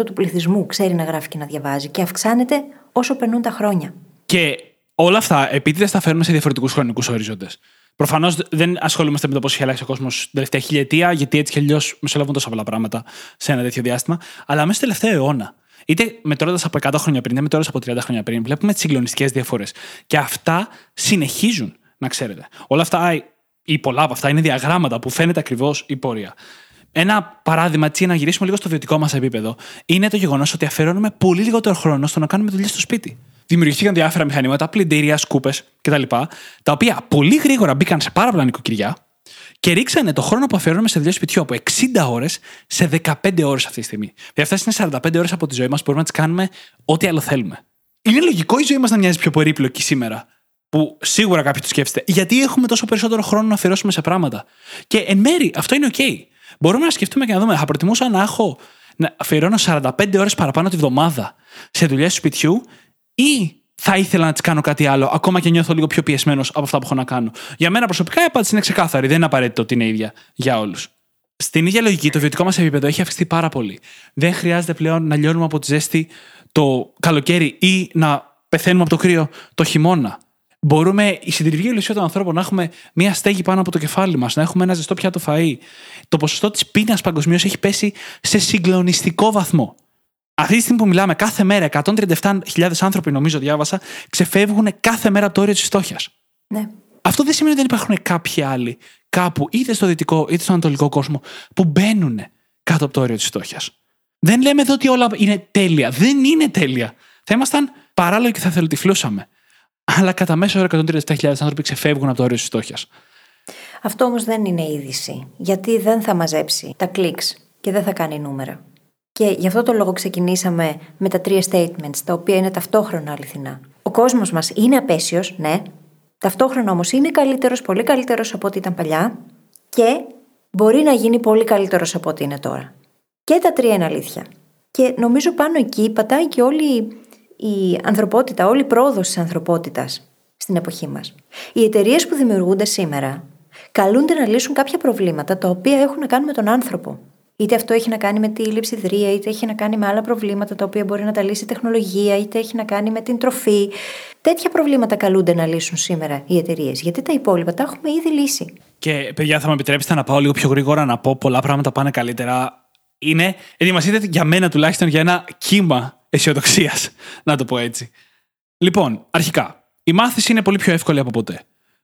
90% του πληθυσμού ξέρει να γράφει και να διαβάζει και αυξάνεται όσο περνούν τα χρόνια. Και όλα αυτά επίτηδε τα φέρνουμε σε διαφορετικούς χρονικούς ορίζοντες. Προφανώς δεν ασχολούμαστε με το πώς έχει αλλάξει ο κόσμος την τελευταία χιλιετία, γιατί έτσι κι αλλιώς μεσολαβούν τόσα πολλά πράγματα σε ένα τέτοιο διάστημα. Αλλά μέσα στο τελευταίο αιώνα, είτε μετρώντα από 100 χρόνια πριν, είτε μετρώντα από 30 χρόνια πριν, βλέπουμε τις συγκλονιστικές διαφορές. Και αυτά συνεχίζουν, να ξέρετε. Όλα αυτά ή πολλά από αυτά είναι διαγράμματα που φαίνεται ακριβώς η πορεία. Ένα παράδειγμα, έτσι, να γυρίσουμε λίγο στο βιωτικό μας επίπεδο, είναι το γεγονός ότι αφιερώνουμε πολύ λιγότερο χρόνο στο να κάνουμε δουλειές στο σπίτι. Δημιουργήθηκαν διάφορα μηχανήματα, πλυντήριας, σκούπες κτλ. Τα οποία πολύ γρήγορα μπήκαν σε πάρα πολλά νοικοκυριά και ρίξανε το χρόνο που αφιερώνουμε σε δουλειά σπιτιού από 60 ώρες σε 15 ώρες αυτή τη στιγμή. Δηλαδή, αυτές είναι 45 ώρες από τη ζωή μας που μπορούμε να τις κάνουμε ό,τι άλλο θέλουμε. Είναι λογικό η ζωή μας να μοιάζει πιο περίπλοκη σήμερα. Που σίγουρα κάποιοι το σκέφτεται. Γιατί έχουμε τόσο περισσότερο χρόνο να αφιερώσουμε σε πράγματα. Και εν μέρη αυτό είναι OK. Μπορούμε να σκεφτούμε και να δούμε. Θα προτιμούσα να έχω να αφιερώνω 45 ώρες παραπάνω τη βδομάδα σε δουλειά του σπιτιού ή θα ήθελα να της κάνω κάτι άλλο, ακόμα και νιώθω λίγο πιο πιεσμένος από αυτά που έχω να κάνω. Για μένα προσωπικά η απάντηση είναι ξεκάθαρη. Δεν είναι απαραίτητο ότι είναι ίδια για όλους. Στην ίδια λογική, το βιωτικό μας επίπεδο έχει αυξηθεί πάρα πολύ. Δεν χρειάζεται πλέον να λιώνουμε από τη ζέστη το καλοκαίρι ή να πεθαίνουμε από το κρύο το χειμώνα. Μπορούμε η συντηρητική ουσία των ανθρώπων να έχουμε μία στέγη πάνω από το κεφάλι μας, να έχουμε ένα ζεστό πιάτο φαΐ. Το ποσοστό της πείνας παγκοσμίως έχει πέσει σε συγκλονιστικό βαθμό. Αυτή τη στιγμή που μιλάμε, κάθε μέρα 137.000 άνθρωποι, νομίζω, διάβασα, ξεφεύγουν κάθε μέρα από το όριο της φτώχειας. Ναι. Αυτό δεν σημαίνει ότι δεν υπάρχουν κάποιοι άλλοι κάπου, είτε στο δυτικό είτε στο ανατολικό κόσμο, που μπαίνουν κάτω από το όριο της φτώχειας. Δεν λέμε εδώ ότι όλα είναι τέλεια. Δεν είναι τέλεια. Θα ήμασταν παράλογοι και θα θελοτυφλούσαμε. Αλλά κατά μέσο όρο 137.000 άνθρωποι ξεφεύγουν από το όριο της φτώχειας. Αυτό όμως δεν είναι είδηση. Γιατί δεν θα μαζέψει τα κλικς και δεν θα κάνει νούμερα. Και γι' αυτό το λόγο ξεκινήσαμε με τα τρία statements, τα οποία είναι ταυτόχρονα αληθινά. Ο κόσμος μας είναι απέσιος, ναι. Ταυτόχρονα όμως είναι καλύτερος, πολύ καλύτερος από ό,τι ήταν παλιά και μπορεί να γίνει πολύ καλύτερος από ό,τι είναι τώρα. Και τα τρία είναι αλήθεια. Και νομίζω πάνω εκεί πατάει και όλη η ανθρωπότητα, όλη η πρόοδος της ανθρωπότητας στην εποχή μας. Οι εταιρείες που δημιουργούνται σήμερα καλούνται να λύσουν κάποια προβλήματα τα οποία έχουν να κάνουν με τον άνθρωπο. Είτε αυτό έχει να κάνει με τη λειψιδρία, είτε έχει να κάνει με άλλα προβλήματα τα οποία μπορεί να τα λύσει η τεχνολογία, είτε έχει να κάνει με την τροφή. Τέτοια προβλήματα καλούνται να λύσουν σήμερα οι εταιρείες. Γιατί τα υπόλοιπα τα έχουμε ήδη λύσει. Και παιδιά, θα με επιτρέψετε να πάω λίγο πιο γρήγορα να πω πολλά πράγματα πάνε καλύτερα. Είναι, ετοιμαστείτε για μένα τουλάχιστον για ένα κύμα αισιοδοξίας, να το πω έτσι. Λοιπόν, αρχικά, η μάθηση είναι πολύ πιο εύκολη από ποτέ.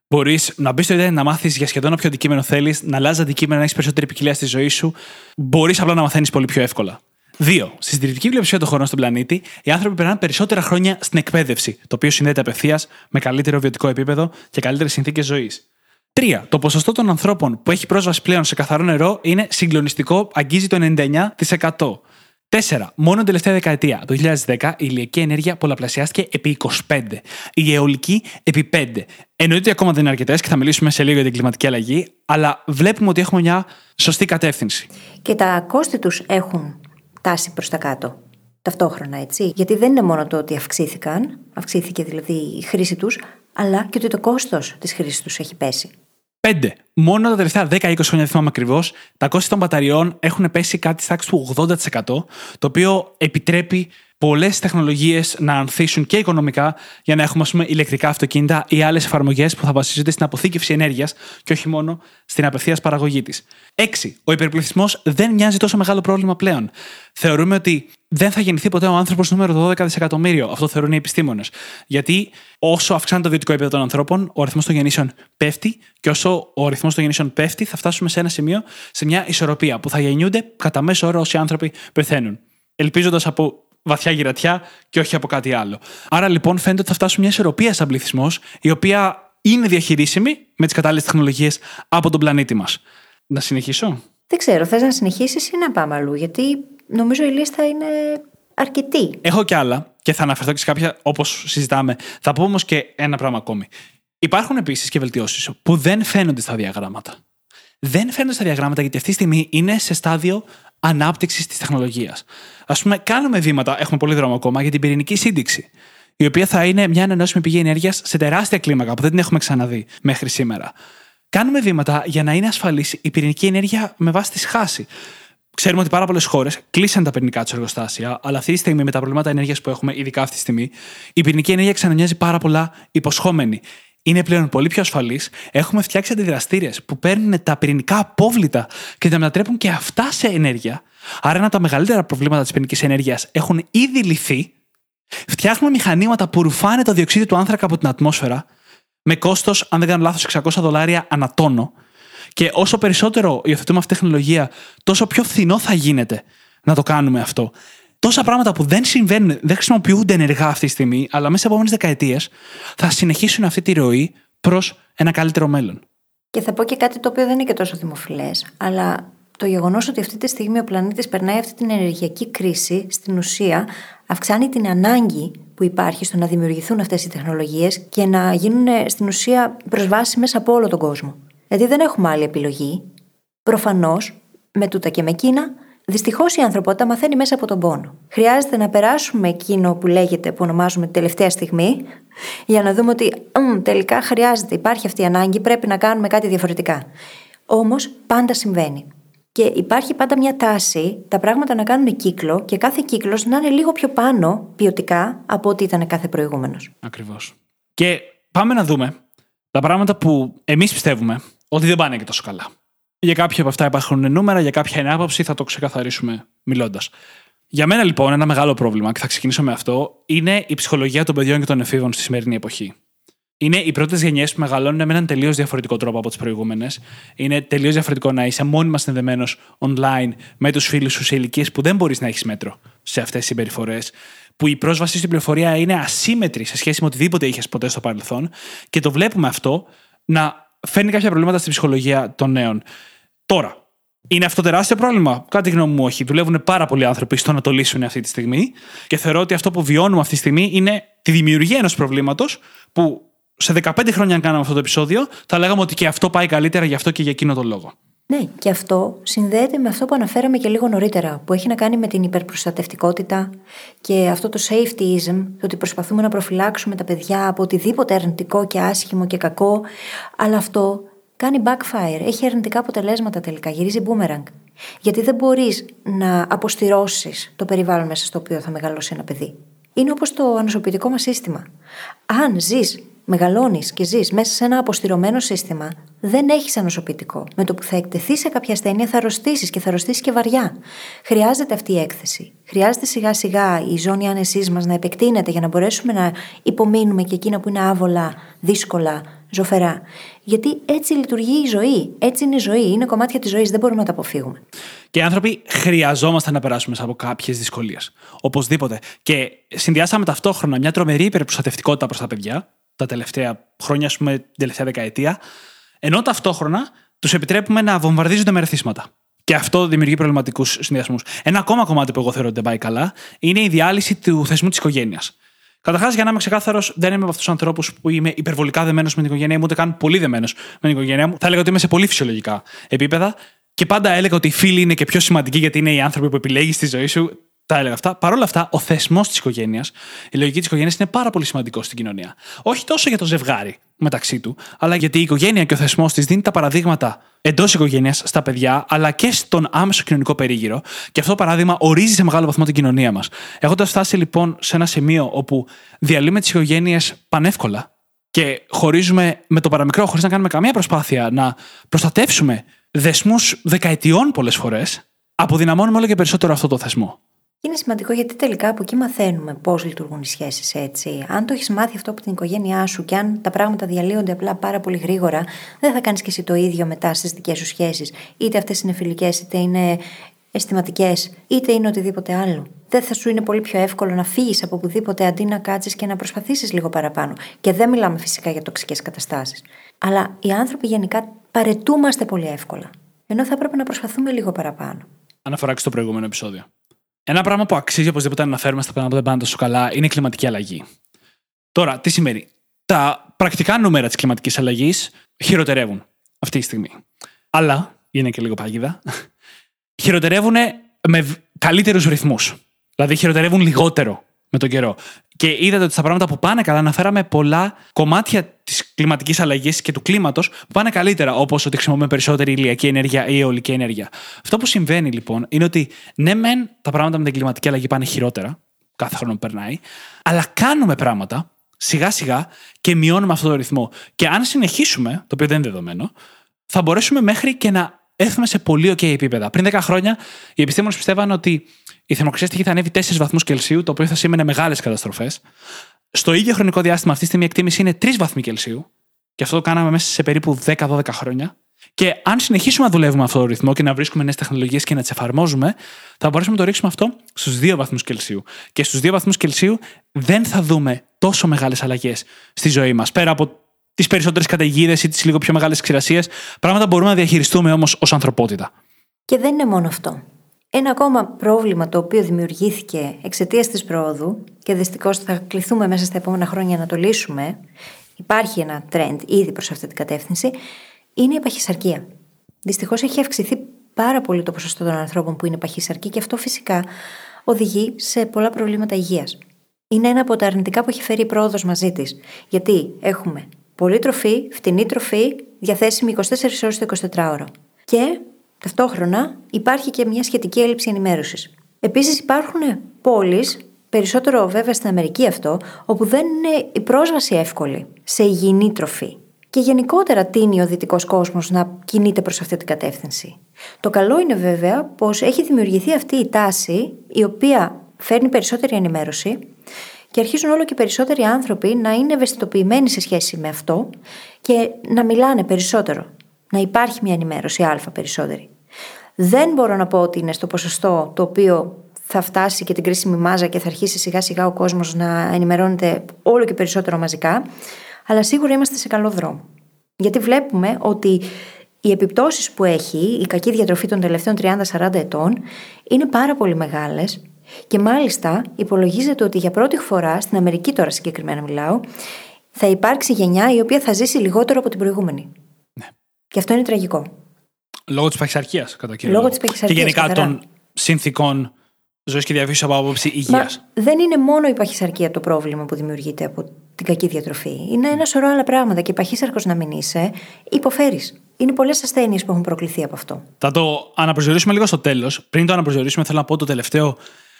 Μπορείς να μπεις στο Ιντερνετ να μάθεις για σχεδόν όποιο αντικείμενο θέλεις, να αλλάζεις αντικείμενα, να έχεις περισσότερη ποικιλία στη ζωή σου. Μπορείς απλά να μαθαίνεις πολύ πιο εύκολα. Δύο. Στη συντηρητική πλειοψηφία των χωρών στον πλανήτη, οι άνθρωποι περνάνε περισσότερα χρόνια στην εκπαίδευση, το οποίο συνδέεται απευθείας με καλύτερο βιωτικό επίπεδο και καλύτερες συνθήκες ζωής. Τρία. Το ποσοστό των ανθρώπων που έχει πρόσβαση πλέον σε καθαρό νερό είναι συγκλονιστικό, αγγίζει το 99%. 4. Μόνο την τελευταία δεκαετία, το 2010, η ηλιακή ενέργεια πολλαπλασιάστηκε επί 25. Η αιωλική επί 5. Εννοείται ότι ακόμα δεν είναι αρκετές και θα μιλήσουμε σε λίγο για την κλιματική αλλαγή, αλλά βλέπουμε ότι έχουμε μια σωστή κατεύθυνση. Και τα κόστη τους έχουν τάσει προς τα κάτω. Ταυτόχρονα, έτσι. Γιατί δεν είναι μόνο το ότι αυξήθηκαν, αυξήθηκε δηλαδή η χρήση τους, αλλά και ότι το κόστος της χρήσης τους έχει πέσει. 5. Μόνο τα τελευταία 10-20 χρόνια, δεν θυμάμαι ακριβώς, τα κόστη των μπαταριών έχουν πέσει κάτι στη τάξη του 80%, το οποίο επιτρέπει πολλές τεχνολογίες να ανθίσουν και οικονομικά για να έχουμε ας πούμε, ηλεκτρικά αυτοκίνητα ή άλλες εφαρμογές που θα βασίζονται στην αποθήκευση ενέργειας και όχι μόνο στην απευθείας παραγωγή της. 6. Ο υπερπληθυσμός δεν μοιάζει τόσο μεγάλο πρόβλημα πλέον. Θεωρούμε ότι δεν θα γεννηθεί ποτέ ο άνθρωπος νούμερο 12 δισεκατομμύριο. Αυτό θεωρούν οι επιστήμονες. Γιατί όσο αυξάνεται το βιωτικό επίπεδο των ανθρώπων, ο αριθμός των γεννήσεων πέφτει και όσο ο αριθμός των γεννήσεων πέφτει, θα φτάσουμε σε ένα σημείο, σε μια ισορροπία που θα γεννιούνται κατά μέσο όρο όσοι άνθρωποι πεθαίνουν. Ελπίζοντας από βαθιά γυρατιά και όχι από κάτι άλλο. Άρα λοιπόν φαίνεται ότι θα φτάσουμε μια ισορροπία σαν πληθυσμός, η οποία είναι διαχειρίσιμη με τις κατάλληλες τεχνολογίες από τον πλανήτη μας. Να συνεχίσω; Δεν ξέρω, θες να συνεχίσεις ή να πάμε αλλού, γιατί νομίζω η λίστα είναι αρκετή. Έχω κι άλλα και θα αναφερθώ και σε κάποια όπως συζητάμε. Θα πω όμως και ένα πράγμα ακόμη. Υπάρχουν επίσης και βελτιώσεις που δεν φαίνονται στα διαγράμματα. Δεν φαίνονται στα διαγράμματα γιατί αυτή τη στιγμή είναι σε στάδιο ανάπτυξης της τεχνολογίας. Α πούμε, κάνουμε βήματα, έχουμε πολύ δρόμο ακόμα, για την πυρηνική σύνδεξη. Η οποία θα είναι μια ανανεώσιμη πηγή ενέργειας σε τεράστια κλίμακα που δεν την έχουμε ξαναδεί μέχρι σήμερα. Κάνουμε βήματα για να είναι ασφαλής η πυρηνική ενέργεια με βάση τη σχάση. Ξέρουμε ότι πάρα πολλές χώρες κλείσαν τα πυρηνικά τους εργοστάσια, αλλά αυτή τη στιγμή με τα προβλήματα ενέργειας που έχουμε, ειδικά αυτή τη στιγμή, η πυρηνική ενέργεια ξαναμοιάζει πάρα πολλά υποσχόμενη. Είναι πλέον πολύ πιο ασφαλή. Έχουμε φτιάξει αντιδραστήρες που παίρνουν τα πυρηνικά απόβλητα και τα μετατρέπουν και αυτά σε ενέργεια. Άρα, ένα από τα μεγαλύτερα προβλήματα της πυρηνικής ενέργειας έχουν ήδη λυθεί. Φτιάχνουμε μηχανήματα που ρουφάνε το διοξείδιο του άνθρακα από την ατμόσφαιρα με κόστος, αν δεν κάνω λάθος, 600 δολάρια ανατόνο Και όσο περισσότερο υιοθετούμε αυτή τη τεχνολογία, τόσο πιο φθηνό θα γίνεται να το κάνουμε αυτό. Τόσα πράγματα που δεν συμβαίνουν, δεν χρησιμοποιούνται ενεργά αυτή τη στιγμή, αλλά μέσα σε επόμενες δεκαετίες θα συνεχίσουν αυτή τη ροή προς ένα καλύτερο μέλλον. Και θα πω και κάτι το οποίο δεν είναι και τόσο δημοφιλές, αλλά το γεγονός ότι αυτή τη στιγμή ο πλανήτης περνάει αυτή την ενεργειακή κρίση, στην ουσία αυξάνει την ανάγκη που υπάρχει στο να δημιουργηθούν αυτές οι τεχνολογίες και να γίνουν στην ουσία προσβάσιμε από όλο τον κόσμο. Δηλαδή δεν έχουμε άλλη επιλογή. Προφανώς, με τούτα και με εκείνα, δυστυχώς η ανθρωπότητα μαθαίνει μέσα από τον πόνο. Χρειάζεται να περάσουμε εκείνο που λέγεται, που ονομάζουμε την τελευταία στιγμή, για να δούμε ότι τελικά χρειάζεται, υπάρχει αυτή η ανάγκη, πρέπει να κάνουμε κάτι διαφορετικά. Όμως πάντα συμβαίνει. Και υπάρχει πάντα μια τάση τα πράγματα να κάνουν κύκλο και κάθε κύκλος να είναι λίγο πιο πάνω ποιοτικά από ό,τι ήταν κάθε προηγούμενος. Ακριβώς. Και πάμε να δούμε τα πράγματα που εμείς πιστεύουμε ότι δεν πάνε και τόσο καλά. Για κάποια από αυτά υπάρχουν νούμερα, για κάποια είναι άποψη, θα το ξεκαθαρίσουμε μιλώντας. Για μένα λοιπόν ένα μεγάλο πρόβλημα, και θα ξεκινήσω με αυτό, είναι η ψυχολογία των παιδιών και των εφήβων στη σημερινή εποχή. Είναι οι πρώτες γενιές που μεγαλώνουν με έναν τελείως διαφορετικό τρόπο από τις προηγούμενες. Είναι τελείως διαφορετικό να είσαι μόνιμα συνδεμένος online με τους φίλους σου σε ηλικίες που δεν μπορείς να έχεις μέτρο σε αυτές τις συμπεριφορές. Που η πρόσβαση στην πληροφορία είναι ασύμετρη σε σχέση με οτιδήποτε είχες ποτέ στο παρελθόν. Και το βλέπουμε αυτό να φέρνει κάποια προβλήματα στην ψυχολογία των νέων. Τώρα, είναι αυτό τεράστιο πρόβλημα; Κάτι γνώμη μου, όχι. Δουλεύουν πάρα πολλοί άνθρωποι στο να το λύσουν αυτή τη στιγμή. Και θεωρώ ότι αυτό που βιώνουμε αυτή τη στιγμή είναι τη δημιουργία ενός προβλήματος που σε 15 χρόνια, αν κάναμε αυτό το επεισόδιο, θα λέγαμε ότι και αυτό πάει καλύτερα γι' αυτό και για εκείνο τον λόγο. Ναι, και αυτό συνδέεται με αυτό που αναφέραμε και λίγο νωρίτερα, που έχει να κάνει με την υπερπροστατευτικότητα και αυτό το safetyism, το ότι προσπαθούμε να προφυλάξουμε τα παιδιά από οτιδήποτε αρνητικό και άσχημο και κακό, αλλά αυτό κάνει backfire, έχει αρνητικά αποτελέσματα τελικά, γυρίζει boomerang. Γιατί δεν μπορείς να αποστηρώσεις το περιβάλλον μέσα στο οποίο θα μεγαλώσει ένα παιδί. Είναι όπως το ανοσοποιητικό μας σύστημα. Αν ζεις μεγαλώνεις και ζεις μέσα σε ένα αποστηρωμένο σύστημα, δεν έχεις ανοσοποιητικό. Με το που θα εκτεθεί σε κάποια ασθένεια θα αρρωστήσεις και θα αρρωστήσεις και βαριά. Χρειάζεται αυτή η έκθεση. Χρειάζεται σιγά σιγά η ζώνη άνεσής μας να επεκτείνεται για να μπορέσουμε να υπομείνουμε και εκείνα που είναι άβολα, δύσκολα, ζωφερά. Γιατί έτσι λειτουργεί η ζωή. Έτσι είναι η ζωή. Είναι κομμάτια της ζωής. Δεν μπορούμε να τα αποφύγουμε. Και οι άνθρωποι χρειαζόμαστε να περάσουμε από κάποιες δυσκολίες. Οπωσδήποτε. Και συνδυάσαμε ταυτόχρονα μια τρομερή υπερπροστατευτικότητα προς τα παιδιά, τα τελευταία χρόνια, ας πούμε, την τελευταία δεκαετία, ενώ ταυτόχρονα τους επιτρέπουμε να βομβαρδίζονται με ρεθίσματα. Και αυτό δημιουργεί προβληματικούς συνδυασμούς. Ένα ακόμα κομμάτι που εγώ θεωρώ ότι δεν πάει καλά είναι η διάλυση του θεσμού της οικογένειας. Καταρχάς, για να είμαι ξεκάθαρος, δεν είμαι από αυτούς τους ανθρώπους που είμαι υπερβολικά δεμένος με την οικογένειά μου, ούτε καν πολύ δεμένος με την οικογένειά μου. Θα έλεγα ότι είμαι σε πολύ φυσιολογικά επίπεδα. Και πάντα έλεγα ότι οι φίλοι είναι και πιο σημαντικοί γιατί είναι οι άνθρωποι που επιλέγεις στη ζωή σου. Τα έλεγα αυτά. Παρ' όλα αυτά, ο θεσμός της οικογένειας, η λογική της οικογένειας είναι πάρα πολύ σημαντικό στην κοινωνία. Όχι τόσο για το ζευγάρι μεταξύ του, αλλά γιατί η οικογένεια και ο θεσμός της δίνει τα παραδείγματα εντός οικογένειας στα παιδιά, αλλά και στον άμεσο κοινωνικό περίγυρο. Και αυτό το παράδειγμα ορίζει σε μεγάλο βαθμό την κοινωνία μας. Έχοντας φτάσει λοιπόν σε ένα σημείο όπου διαλύουμε τις οικογένειες πανεύκολα και χωρίζουμε με το παραμικρό, χωρίς να κάνουμε καμία προσπάθεια να προστατεύσουμε δεσμούς δεκαετιών πολλές φορές, αποδυναμώνουμε όλο και περισσότερο αυτό το θεσμό. Είναι σημαντικό γιατί τελικά από εκεί μαθαίνουμε πώς λειτουργούν οι σχέσεις έτσι. Αν το έχεις μάθει αυτό από την οικογένειά σου και αν τα πράγματα διαλύονται απλά πάρα πολύ γρήγορα, δεν θα κάνεις και εσύ το ίδιο μετά στις δικές σου σχέσεις. Είτε αυτές είναι φιλικές, είτε είναι αισθηματικές, είτε είναι οτιδήποτε άλλο. Δεν θα σου είναι πολύ πιο εύκολο να φύγεις από οπουδήποτε αντί να κάτσεις και να προσπαθήσεις λίγο παραπάνω. Και δεν μιλάμε φυσικά για τοξικές καταστάσεις. Αλλά οι άνθρωποι γενικά παρετούμαστε πολύ εύκολα. Ενώ θα έπρεπε να προσπαθούμε λίγο παραπάνω. Αναφορά και στο προηγούμενο επεισόδιο. Ένα πράγμα που αξίζει οπωσδήποτε να αναφέρουμε στα πράγματα που δεν πάνε τόσο καλά είναι η κλιματική αλλαγή. Τώρα, τι σημαίνει; Τα πρακτικά νούμερα της κλιματικής αλλαγής χειροτερεύουν αυτή τη στιγμή. Αλλά, είναι και λίγο παγίδα, χειροτερεύουν με καλύτερους ρυθμούς. Δηλαδή, χειροτερεύουν λιγότερο με τον καιρό. Και είδατε ότι στα πράγματα που πάνε καλά, αναφέραμε πολλά κομμάτια της κλιματικής αλλαγής και του κλίματος που πάνε καλύτερα, όπως ότι χρησιμοποιούμε περισσότερη ηλιακή ενέργεια ή αιωλική ενέργεια. Αυτό που συμβαίνει λοιπόν είναι ότι ναι, μεν τα πράγματα με την κλιματική αλλαγή πάνε χειρότερα, κάθε χρόνο που περνάει, αλλά κάνουμε πράγματα σιγά σιγά και μειώνουμε αυτό το ρυθμό. Και αν συνεχίσουμε, το οποίο δεν είναι δεδομένο, θα μπορέσουμε μέχρι και να έρθουμε σε πολύ OK επίπεδα. Πριν 10 χρόνια, οι επιστήμονες πιστεύαν ότι η θερμοκρασία στη γη θα ανέβει 4 βαθμούς Κελσίου, το οποίο θα σήμαινε μεγάλες καταστροφές. Στο ίδιο χρονικό διάστημα, αυτή τη στιγμή η εκτίμηση είναι 3 βαθμοί Κελσίου. Και αυτό το κάναμε μέσα σε περίπου 10-12 χρόνια. Και αν συνεχίσουμε να δουλεύουμε αυτό το ρυθμό και να βρίσκουμε νέες τεχνολογίες και να τις εφαρμόζουμε, θα μπορέσουμε να το ρίξουμε αυτό στους 2 βαθμούς Κελσίου. Και στους 2 βαθμούς Κελσίου δεν θα δούμε τόσο μεγάλες αλλαγές στη ζωή μας. Πέρα από τις περισσότερες καταιγίδες ή τις λίγο πιο μεγάλες ξηρασίες, πράγματα μπορούμε να διαχειριστούμε όμως ως ανθρωπότητα. Και δεν είναι μόνο αυτό. Ένα ακόμα πρόβλημα το οποίο δημιουργήθηκε εξαιτίας της πρόοδου και δυστυχώς θα κληθούμε μέσα στα επόμενα χρόνια να το λύσουμε, υπάρχει ένα trend ήδη προς αυτή την κατεύθυνση, είναι η παχυσαρκία. Δυστυχώς έχει αυξηθεί πάρα πολύ το ποσοστό των ανθρώπων που είναι παχυσαρκοί και αυτό φυσικά οδηγεί σε πολλά προβλήματα υγείας. Είναι ένα από τα αρνητικά που έχει φέρει η πρόοδος μαζί της. Γιατί έχουμε πολλή τροφή, φτηνή τροφή, διαθέσιμη 24 ώρες το 24ωρο. Και ταυτόχρονα υπάρχει και μια σχετική έλλειψη ενημέρωσης. Επίσης υπάρχουν πόλεις, περισσότερο βέβαια στην Αμερική αυτό, όπου δεν είναι η πρόσβαση εύκολη σε υγιεινή τροφή. Και γενικότερα τίνει ο δυτικός κόσμος να κινείται προς αυτή την κατεύθυνση. Το καλό είναι βέβαια πως έχει δημιουργηθεί αυτή η τάση, η οποία φέρνει περισσότερη ενημέρωση και αρχίζουν όλο και περισσότεροι άνθρωποι να είναι ευαισθητοποιημένοι σε σχέση με αυτό και να μιλάνε περισσότερο. Να υπάρχει μια ενημέρωση αλφα περισσότερη. Δεν μπορώ να πω ότι είναι στο ποσοστό το οποίο θα φτάσει και την κρίσιμη μάζα και θα αρχίσει σιγά σιγά ο κόσμος να ενημερώνεται όλο και περισσότερο μαζικά, αλλά σίγουρα είμαστε σε καλό δρόμο. Γιατί βλέπουμε ότι οι επιπτώσεις που έχει η κακή διατροφή των τελευταίων 30-40 ετών είναι πάρα πολύ μεγάλες και μάλιστα υπολογίζεται ότι για πρώτη φορά, στην Αμερική τώρα συγκεκριμένα μιλάω, θα υπάρξει γενιά η οποία θα ζήσει λιγότερο από την προηγούμενη. Ναι. Και αυτό είναι τραγικό. Λόγω της παχυσαρκίας, κατά κύριο Λόγω της παχυσαρκίας. Και γενικά των συνθήκων ζωής και διαβίωσης από άποψη υγείας. Δεν είναι μόνο η παχυσαρκία το πρόβλημα που δημιουργείται από την κακή διατροφή. Είναι ένα σωρό άλλα πράγματα. Και παχύσαρκος να μην είσαι, υποφέρεις. Είναι πολλές ασθένειες που έχουν προκληθεί από αυτό. Θα το αναπροσδιορίσουμε λίγο στο τέλος. Πριν το αναπροσδιορίσουμε, θέλω να πω το τελευταίο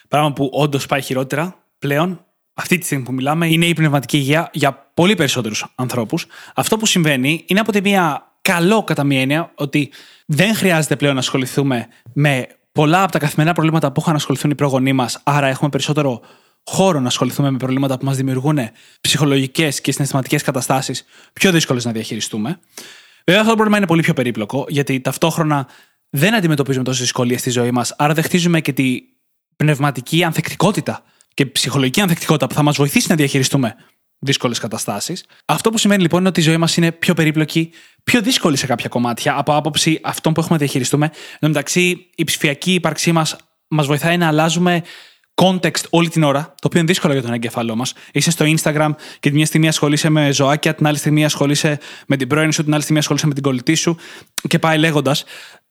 πράγμα που όντως πάει χειρότερα πλέον, αυτή τη στιγμή που μιλάμε, είναι η πνευματική υγεία για πολύ περισσότερους ανθρώπους. Αυτό που συμβαίνει είναι από τη μία καλό κατά μία έννοια ότι δεν χρειάζεται πλέον να ασχοληθούμε με πολλά από τα καθημερινά προβλήματα που είχαν ασχοληθούν οι προγονείς μας. Άρα έχουμε περισσότερο χώρο να ασχοληθούμε με προβλήματα που μας δημιουργούν ψυχολογικές και συναισθηματικές καταστάσεις πιο δύσκολες να διαχειριστούμε. Βέβαια, αυτό το πρόβλημα είναι πολύ πιο περίπλοκο, γιατί ταυτόχρονα δεν αντιμετωπίζουμε τόσες δυσκολίες στη ζωή μας, άρα δεν χτίζουμε και τη πνευματική ανθεκτικότητα και ψυχολογική ανθεκτικότητα που θα μας βοηθήσει να διαχειριστούμε δύσκολες καταστάσεις. Αυτό που σημαίνει λοιπόν είναι ότι η ζωή μας είναι πιο περίπλοκη, πιο δύσκολη σε κάποια κομμάτια από άποψη αυτών που έχουμε να διαχειριστούμε. Εν τω μεταξύ, η ψηφιακή ύπαρξή μας μας βοηθάει να αλλάζουμε context όλη την ώρα, το οποίο είναι δύσκολο για τον εγκεφαλό μας. Είσαι στο Instagram και την μια στιγμή ασχολείσαι με ζωάκια, την άλλη στιγμή ασχολείσαι με την πρώην σου, την άλλη στιγμή ασχολείσαι με την κολλητή σου και πάει λέγοντας.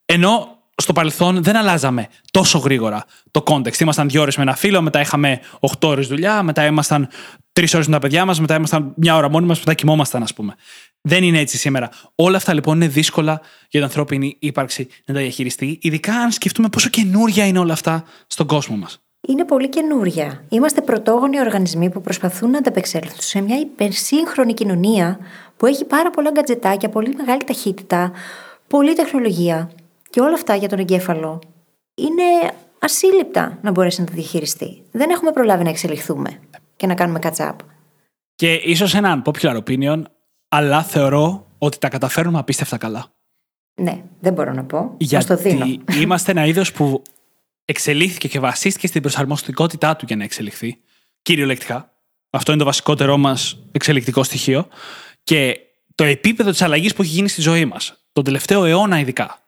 Ενώ στο παρελθόν δεν αλλάζαμε τόσο γρήγορα το context. Ήμασταν δύο ώρες με ένα φίλο, μετά είχαμε 8 ώρες δουλειά, μετά ήμασταν τρεις ώρες με τα παιδιά μας, μετά ήμασταν μια ώρα μόνοι μας, μετά κοιμόμασταν, ας πούμε. Δεν είναι έτσι σήμερα. Όλα αυτά λοιπόν είναι δύσκολα για την ανθρώπινη ύπαρξη να τα διαχειριστεί, ειδικά αν σκεφτούμε πόσο καινούρια είναι όλα αυτά στον κόσμο μας. Είναι πολύ καινούρια. Είμαστε πρωτόγονοι οργανισμοί που προσπαθούν να ανταπεξέλθουν σε μια υπερσύγχρονη κοινωνία που έχει πάρα πολλά γκατζετάκια, πολύ μεγάλη ταχύτητα, πολλή τεχνολογία. Και όλα αυτά για τον εγκέφαλο είναι ασύλληπτα να μπορέσει να τα διαχειριστεί. Δεν έχουμε προλάβει να εξελιχθούμε και να κάνουμε catch up. Και ίσως έναν popular opinion, αλλά θεωρώ ότι τα καταφέρνουμε απίστευτα καλά. Ναι, δεν μπορώ να πω. Γιατί το δίνω. είμαστε ένα είδος που εξελίχθηκε και βασίστηκε στην προσαρμοστικότητά του για να εξελιχθεί. Κυριολεκτικά. Αυτό είναι το βασικότερό μας εξελικτικό στοιχείο. Και το επίπεδο της αλλαγής που έχει γίνει στη ζωή μας, τον τελευταίο αιώνα ειδικά,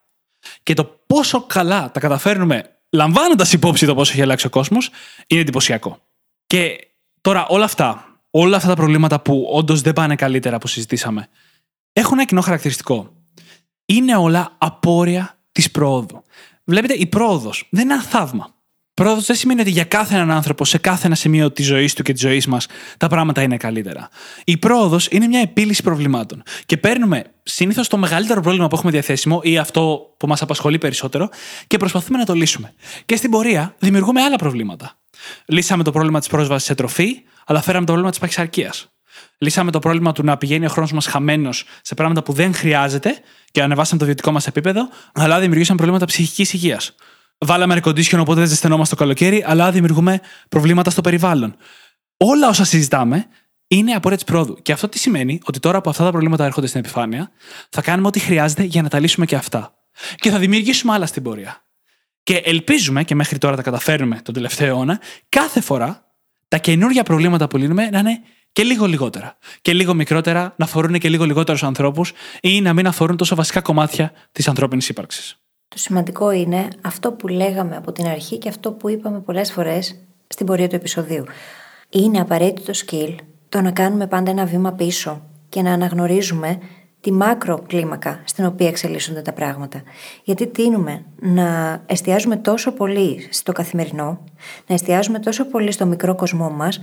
και το πόσο καλά τα καταφέρνουμε λαμβάνοντας υπόψη το πόσο έχει αλλάξει ο κόσμος, είναι εντυπωσιακό. Και τώρα όλα αυτά, όλα αυτά τα προβλήματα που όντως δεν πάνε καλύτερα που συζητήσαμε, έχουν ένα κοινό χαρακτηριστικό. Είναι όλα απόρρια της πρόοδου. Βλέπετε, η πρόοδος δεν είναι ένα θαύμα. Πρόοδος δεν σημαίνει ότι για κάθε έναν άνθρωπο, σε κάθε ένα σημείο της ζωής του και της ζωής μας, τα πράγματα είναι καλύτερα. Η πρόοδος είναι μια επίλυση προβλημάτων. Και παίρνουμε συνήθως το μεγαλύτερο πρόβλημα που έχουμε διαθέσιμο ή αυτό που μας απασχολεί περισσότερο και προσπαθούμε να το λύσουμε. Και στην πορεία δημιουργούμε άλλα προβλήματα. Λύσαμε το πρόβλημα της πρόσβασης σε τροφή, αλλά φέραμε το πρόβλημα της παχυσαρκίας. Λύσαμε το πρόβλημα του να πηγαίνει ο χρόνος μας χαμένος σε πράγματα που δεν χρειάζεται και ανεβάσαμε το βιωτικό μας επίπεδο, αλλά δημιουργήσαμε προβλήματα ψυχικής υγείας. Βάλαμε air condition, οπότε δεν ζεσθενόμαστε το καλοκαίρι, αλλά δημιουργούμε προβλήματα στο περιβάλλον. Όλα όσα συζητάμε είναι απόρρια της πρόοδου. Και αυτό τι σημαίνει, ότι τώρα που αυτά τα προβλήματα έρχονται στην επιφάνεια, θα κάνουμε ό,τι χρειάζεται για να τα λύσουμε και αυτά. Και θα δημιουργήσουμε άλλα στην πορεία. Και ελπίζουμε, και μέχρι τώρα τα καταφέρνουμε τον τελευταίο αιώνα, κάθε φορά τα καινούργια προβλήματα που λύνουμε να είναι και λίγο λιγότερα. Και λίγο μικρότερα, να αφορούν και λίγο λιγότερους ανθρώπους ή να μην αφορούν τόσο βασικά κομμάτια της ανθρώπινης ύπαρξης. Το σημαντικό είναι αυτό που λέγαμε από την αρχή και αυτό που είπαμε πολλές φορές στην πορεία του επεισοδίου. Είναι απαραίτητο skill το να κάνουμε πάντα ένα βήμα πίσω και να αναγνωρίζουμε τη μάκρο κλίμακα στην οποία εξελίσσονται τα πράγματα. Γιατί τίνουμε να εστιάζουμε τόσο πολύ στο καθημερινό, να εστιάζουμε τόσο πολύ στο μικρό κοσμό μας,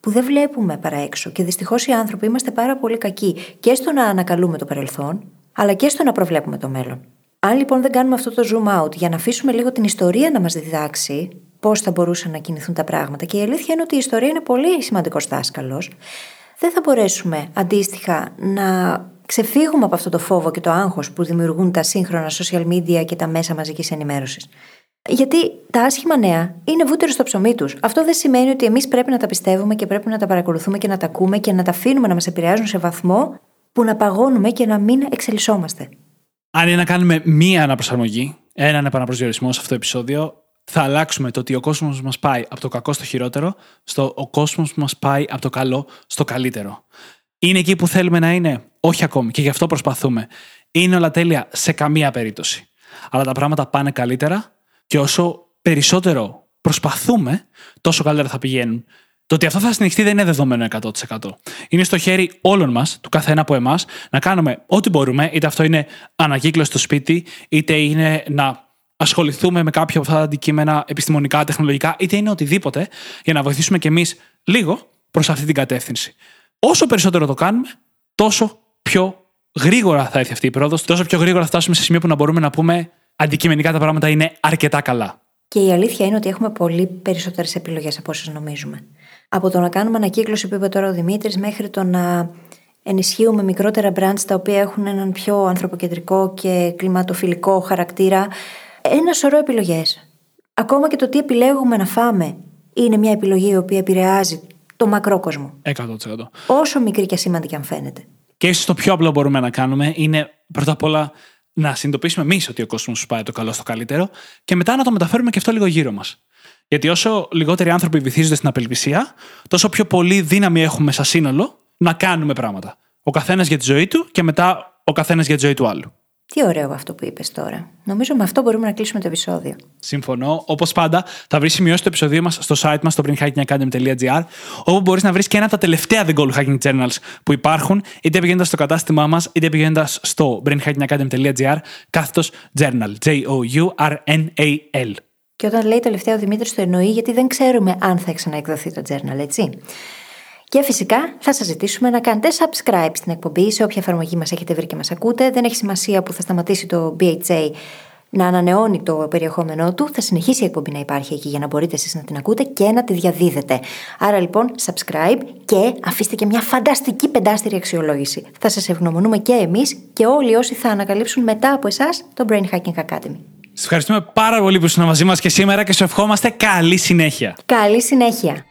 που δεν βλέπουμε παρά έξω. Και δυστυχώς οι άνθρωποι είμαστε πάρα πολύ κακοί και στο να ανακαλούμε το παρελθόν, αλλά και στο να προβλέπουμε το μέλλον. Αν λοιπόν δεν κάνουμε αυτό το zoom out για να αφήσουμε λίγο την ιστορία να μας διδάξει πώς θα μπορούσαν να κινηθούν τα πράγματα, και η αλήθεια είναι ότι η ιστορία είναι πολύ σημαντικός δάσκαλος, δεν θα μπορέσουμε αντίστοιχα να ξεφύγουμε από αυτό το φόβο και το άγχος που δημιουργούν τα σύγχρονα social media και τα μέσα μαζικής ενημέρωσης. Γιατί τα άσχημα νέα είναι βούτυρο στο ψωμί τους. Αυτό δεν σημαίνει ότι εμείς πρέπει να τα πιστεύουμε και πρέπει να τα παρακολουθούμε και να τα ακούμε και να τα αφήνουμε να μας επηρεάζουν σε βαθμό που να παγώνουμε και να μην εξελισσόμαστε. Αν είναι να κάνουμε μία αναπροσαρμογή, έναν επαναπροσδιορισμό σε αυτό το επεισόδιο, θα αλλάξουμε το ότι ο κόσμος μας πάει από το κακό στο χειρότερο, στο ο κόσμος μας πάει από το καλό στο καλύτερο. Είναι εκεί που θέλουμε να είναι; Όχι ακόμη. Και γι' αυτό προσπαθούμε. Είναι όλα τέλεια; Σε καμία περίπτωση. Αλλά τα πράγματα πάνε καλύτερα και όσο περισσότερο προσπαθούμε, τόσο καλύτερα θα πηγαίνουν. Το ότι αυτό θα συνεχιστεί δεν είναι δεδομένο 100%. Είναι στο χέρι όλων μας, του καθένα από εμάς, να κάνουμε ό,τι μπορούμε, είτε αυτό είναι ανακύκλωση στο σπίτι, είτε είναι να ασχοληθούμε με κάποια από αυτά τα αντικείμενα επιστημονικά, τεχνολογικά, είτε είναι οτιδήποτε, για να βοηθήσουμε κι εμείς λίγο προς αυτή την κατεύθυνση. Όσο περισσότερο το κάνουμε, τόσο πιο γρήγορα θα έρθει αυτή η πρόοδος, τόσο πιο γρήγορα θα φτάσουμε σε σημείο που να μπορούμε να πούμε αντικειμενικά τα πράγματα είναι αρκετά καλά. Και η αλήθεια είναι ότι έχουμε πολύ περισσότερες επιλογές από όσες νομίζουμε. Από το να κάνουμε ανακύκλωση που είπε τώρα ο Δημήτρης, μέχρι το να ενισχύουμε μικρότερα brands τα οποία έχουν έναν πιο ανθρωποκεντρικό και κλιματοφιλικό χαρακτήρα. Ένα σωρό επιλογές. Ακόμα και το τι επιλέγουμε να φάμε είναι μια επιλογή η οποία επηρεάζει το μακρό κόσμο. 100%. Όσο μικρή και σημαντική αν φαίνεται. Και ίσως το πιο απλό μπορούμε να κάνουμε είναι πρώτα απ' όλα να συνειδητοποιήσουμε εμείς ότι ο κόσμος σου πάει το καλό στο καλύτερο και μετά να το μεταφέρουμε και αυτό λίγο γύρω μας. Γιατί όσο λιγότεροι άνθρωποι βυθίζονται στην απελπισία, τόσο πιο πολύ δύναμη έχουμε σαν σύνολο να κάνουμε πράγματα. Ο καθένας για τη ζωή του και μετά ο καθένας για τη ζωή του άλλου. Τι ωραίο αυτό που είπες τώρα. Νομίζω με αυτό μπορούμε να κλείσουμε το επεισόδιο. Συμφωνώ. Όπως πάντα, θα βρεις σημειώσει το επεισόδιο μας στο site μας στο brainhackingacademy.gr, όπου μπορείς να βρεις και ένα από τα τελευταία The Goal Hacking Journals που υπάρχουν, είτε πηγαίνοντας στο κατάστημά μας, είτε πηγαίνοντας στο brainhackingacademy.gr, κάθετος journal. J-O-U-R-N-A-L. Και όταν λέει τελευταίο Δημήτρης, το εννοεί γιατί δεν ξέρουμε αν θα ξαναεκδοθεί το journal, έτσι. Και φυσικά θα σας ζητήσουμε να κάνετε subscribe στην εκπομπή σε όποια εφαρμογή μας έχετε βρει και μας ακούτε. Δεν έχει σημασία που θα σταματήσει το BHA να ανανεώνει το περιεχόμενό του. Θα συνεχίσει η εκπομπή να υπάρχει εκεί για να μπορείτε εσείς να την ακούτε και να τη διαδίδετε. Άρα λοιπόν, subscribe και αφήστε και μια φανταστική πεντάστερη αξιολόγηση. Θα σας ευγνωμονούμε και εμείς και όλοι όσοι θα ανακαλύψουν μετά από εσάς το Brain Hacking Academy. Σας ευχαριστούμε πάρα πολύ που ήσουν μαζί μας και σήμερα και σου ευχόμαστε καλή συνέχεια. Καλή συνέχεια.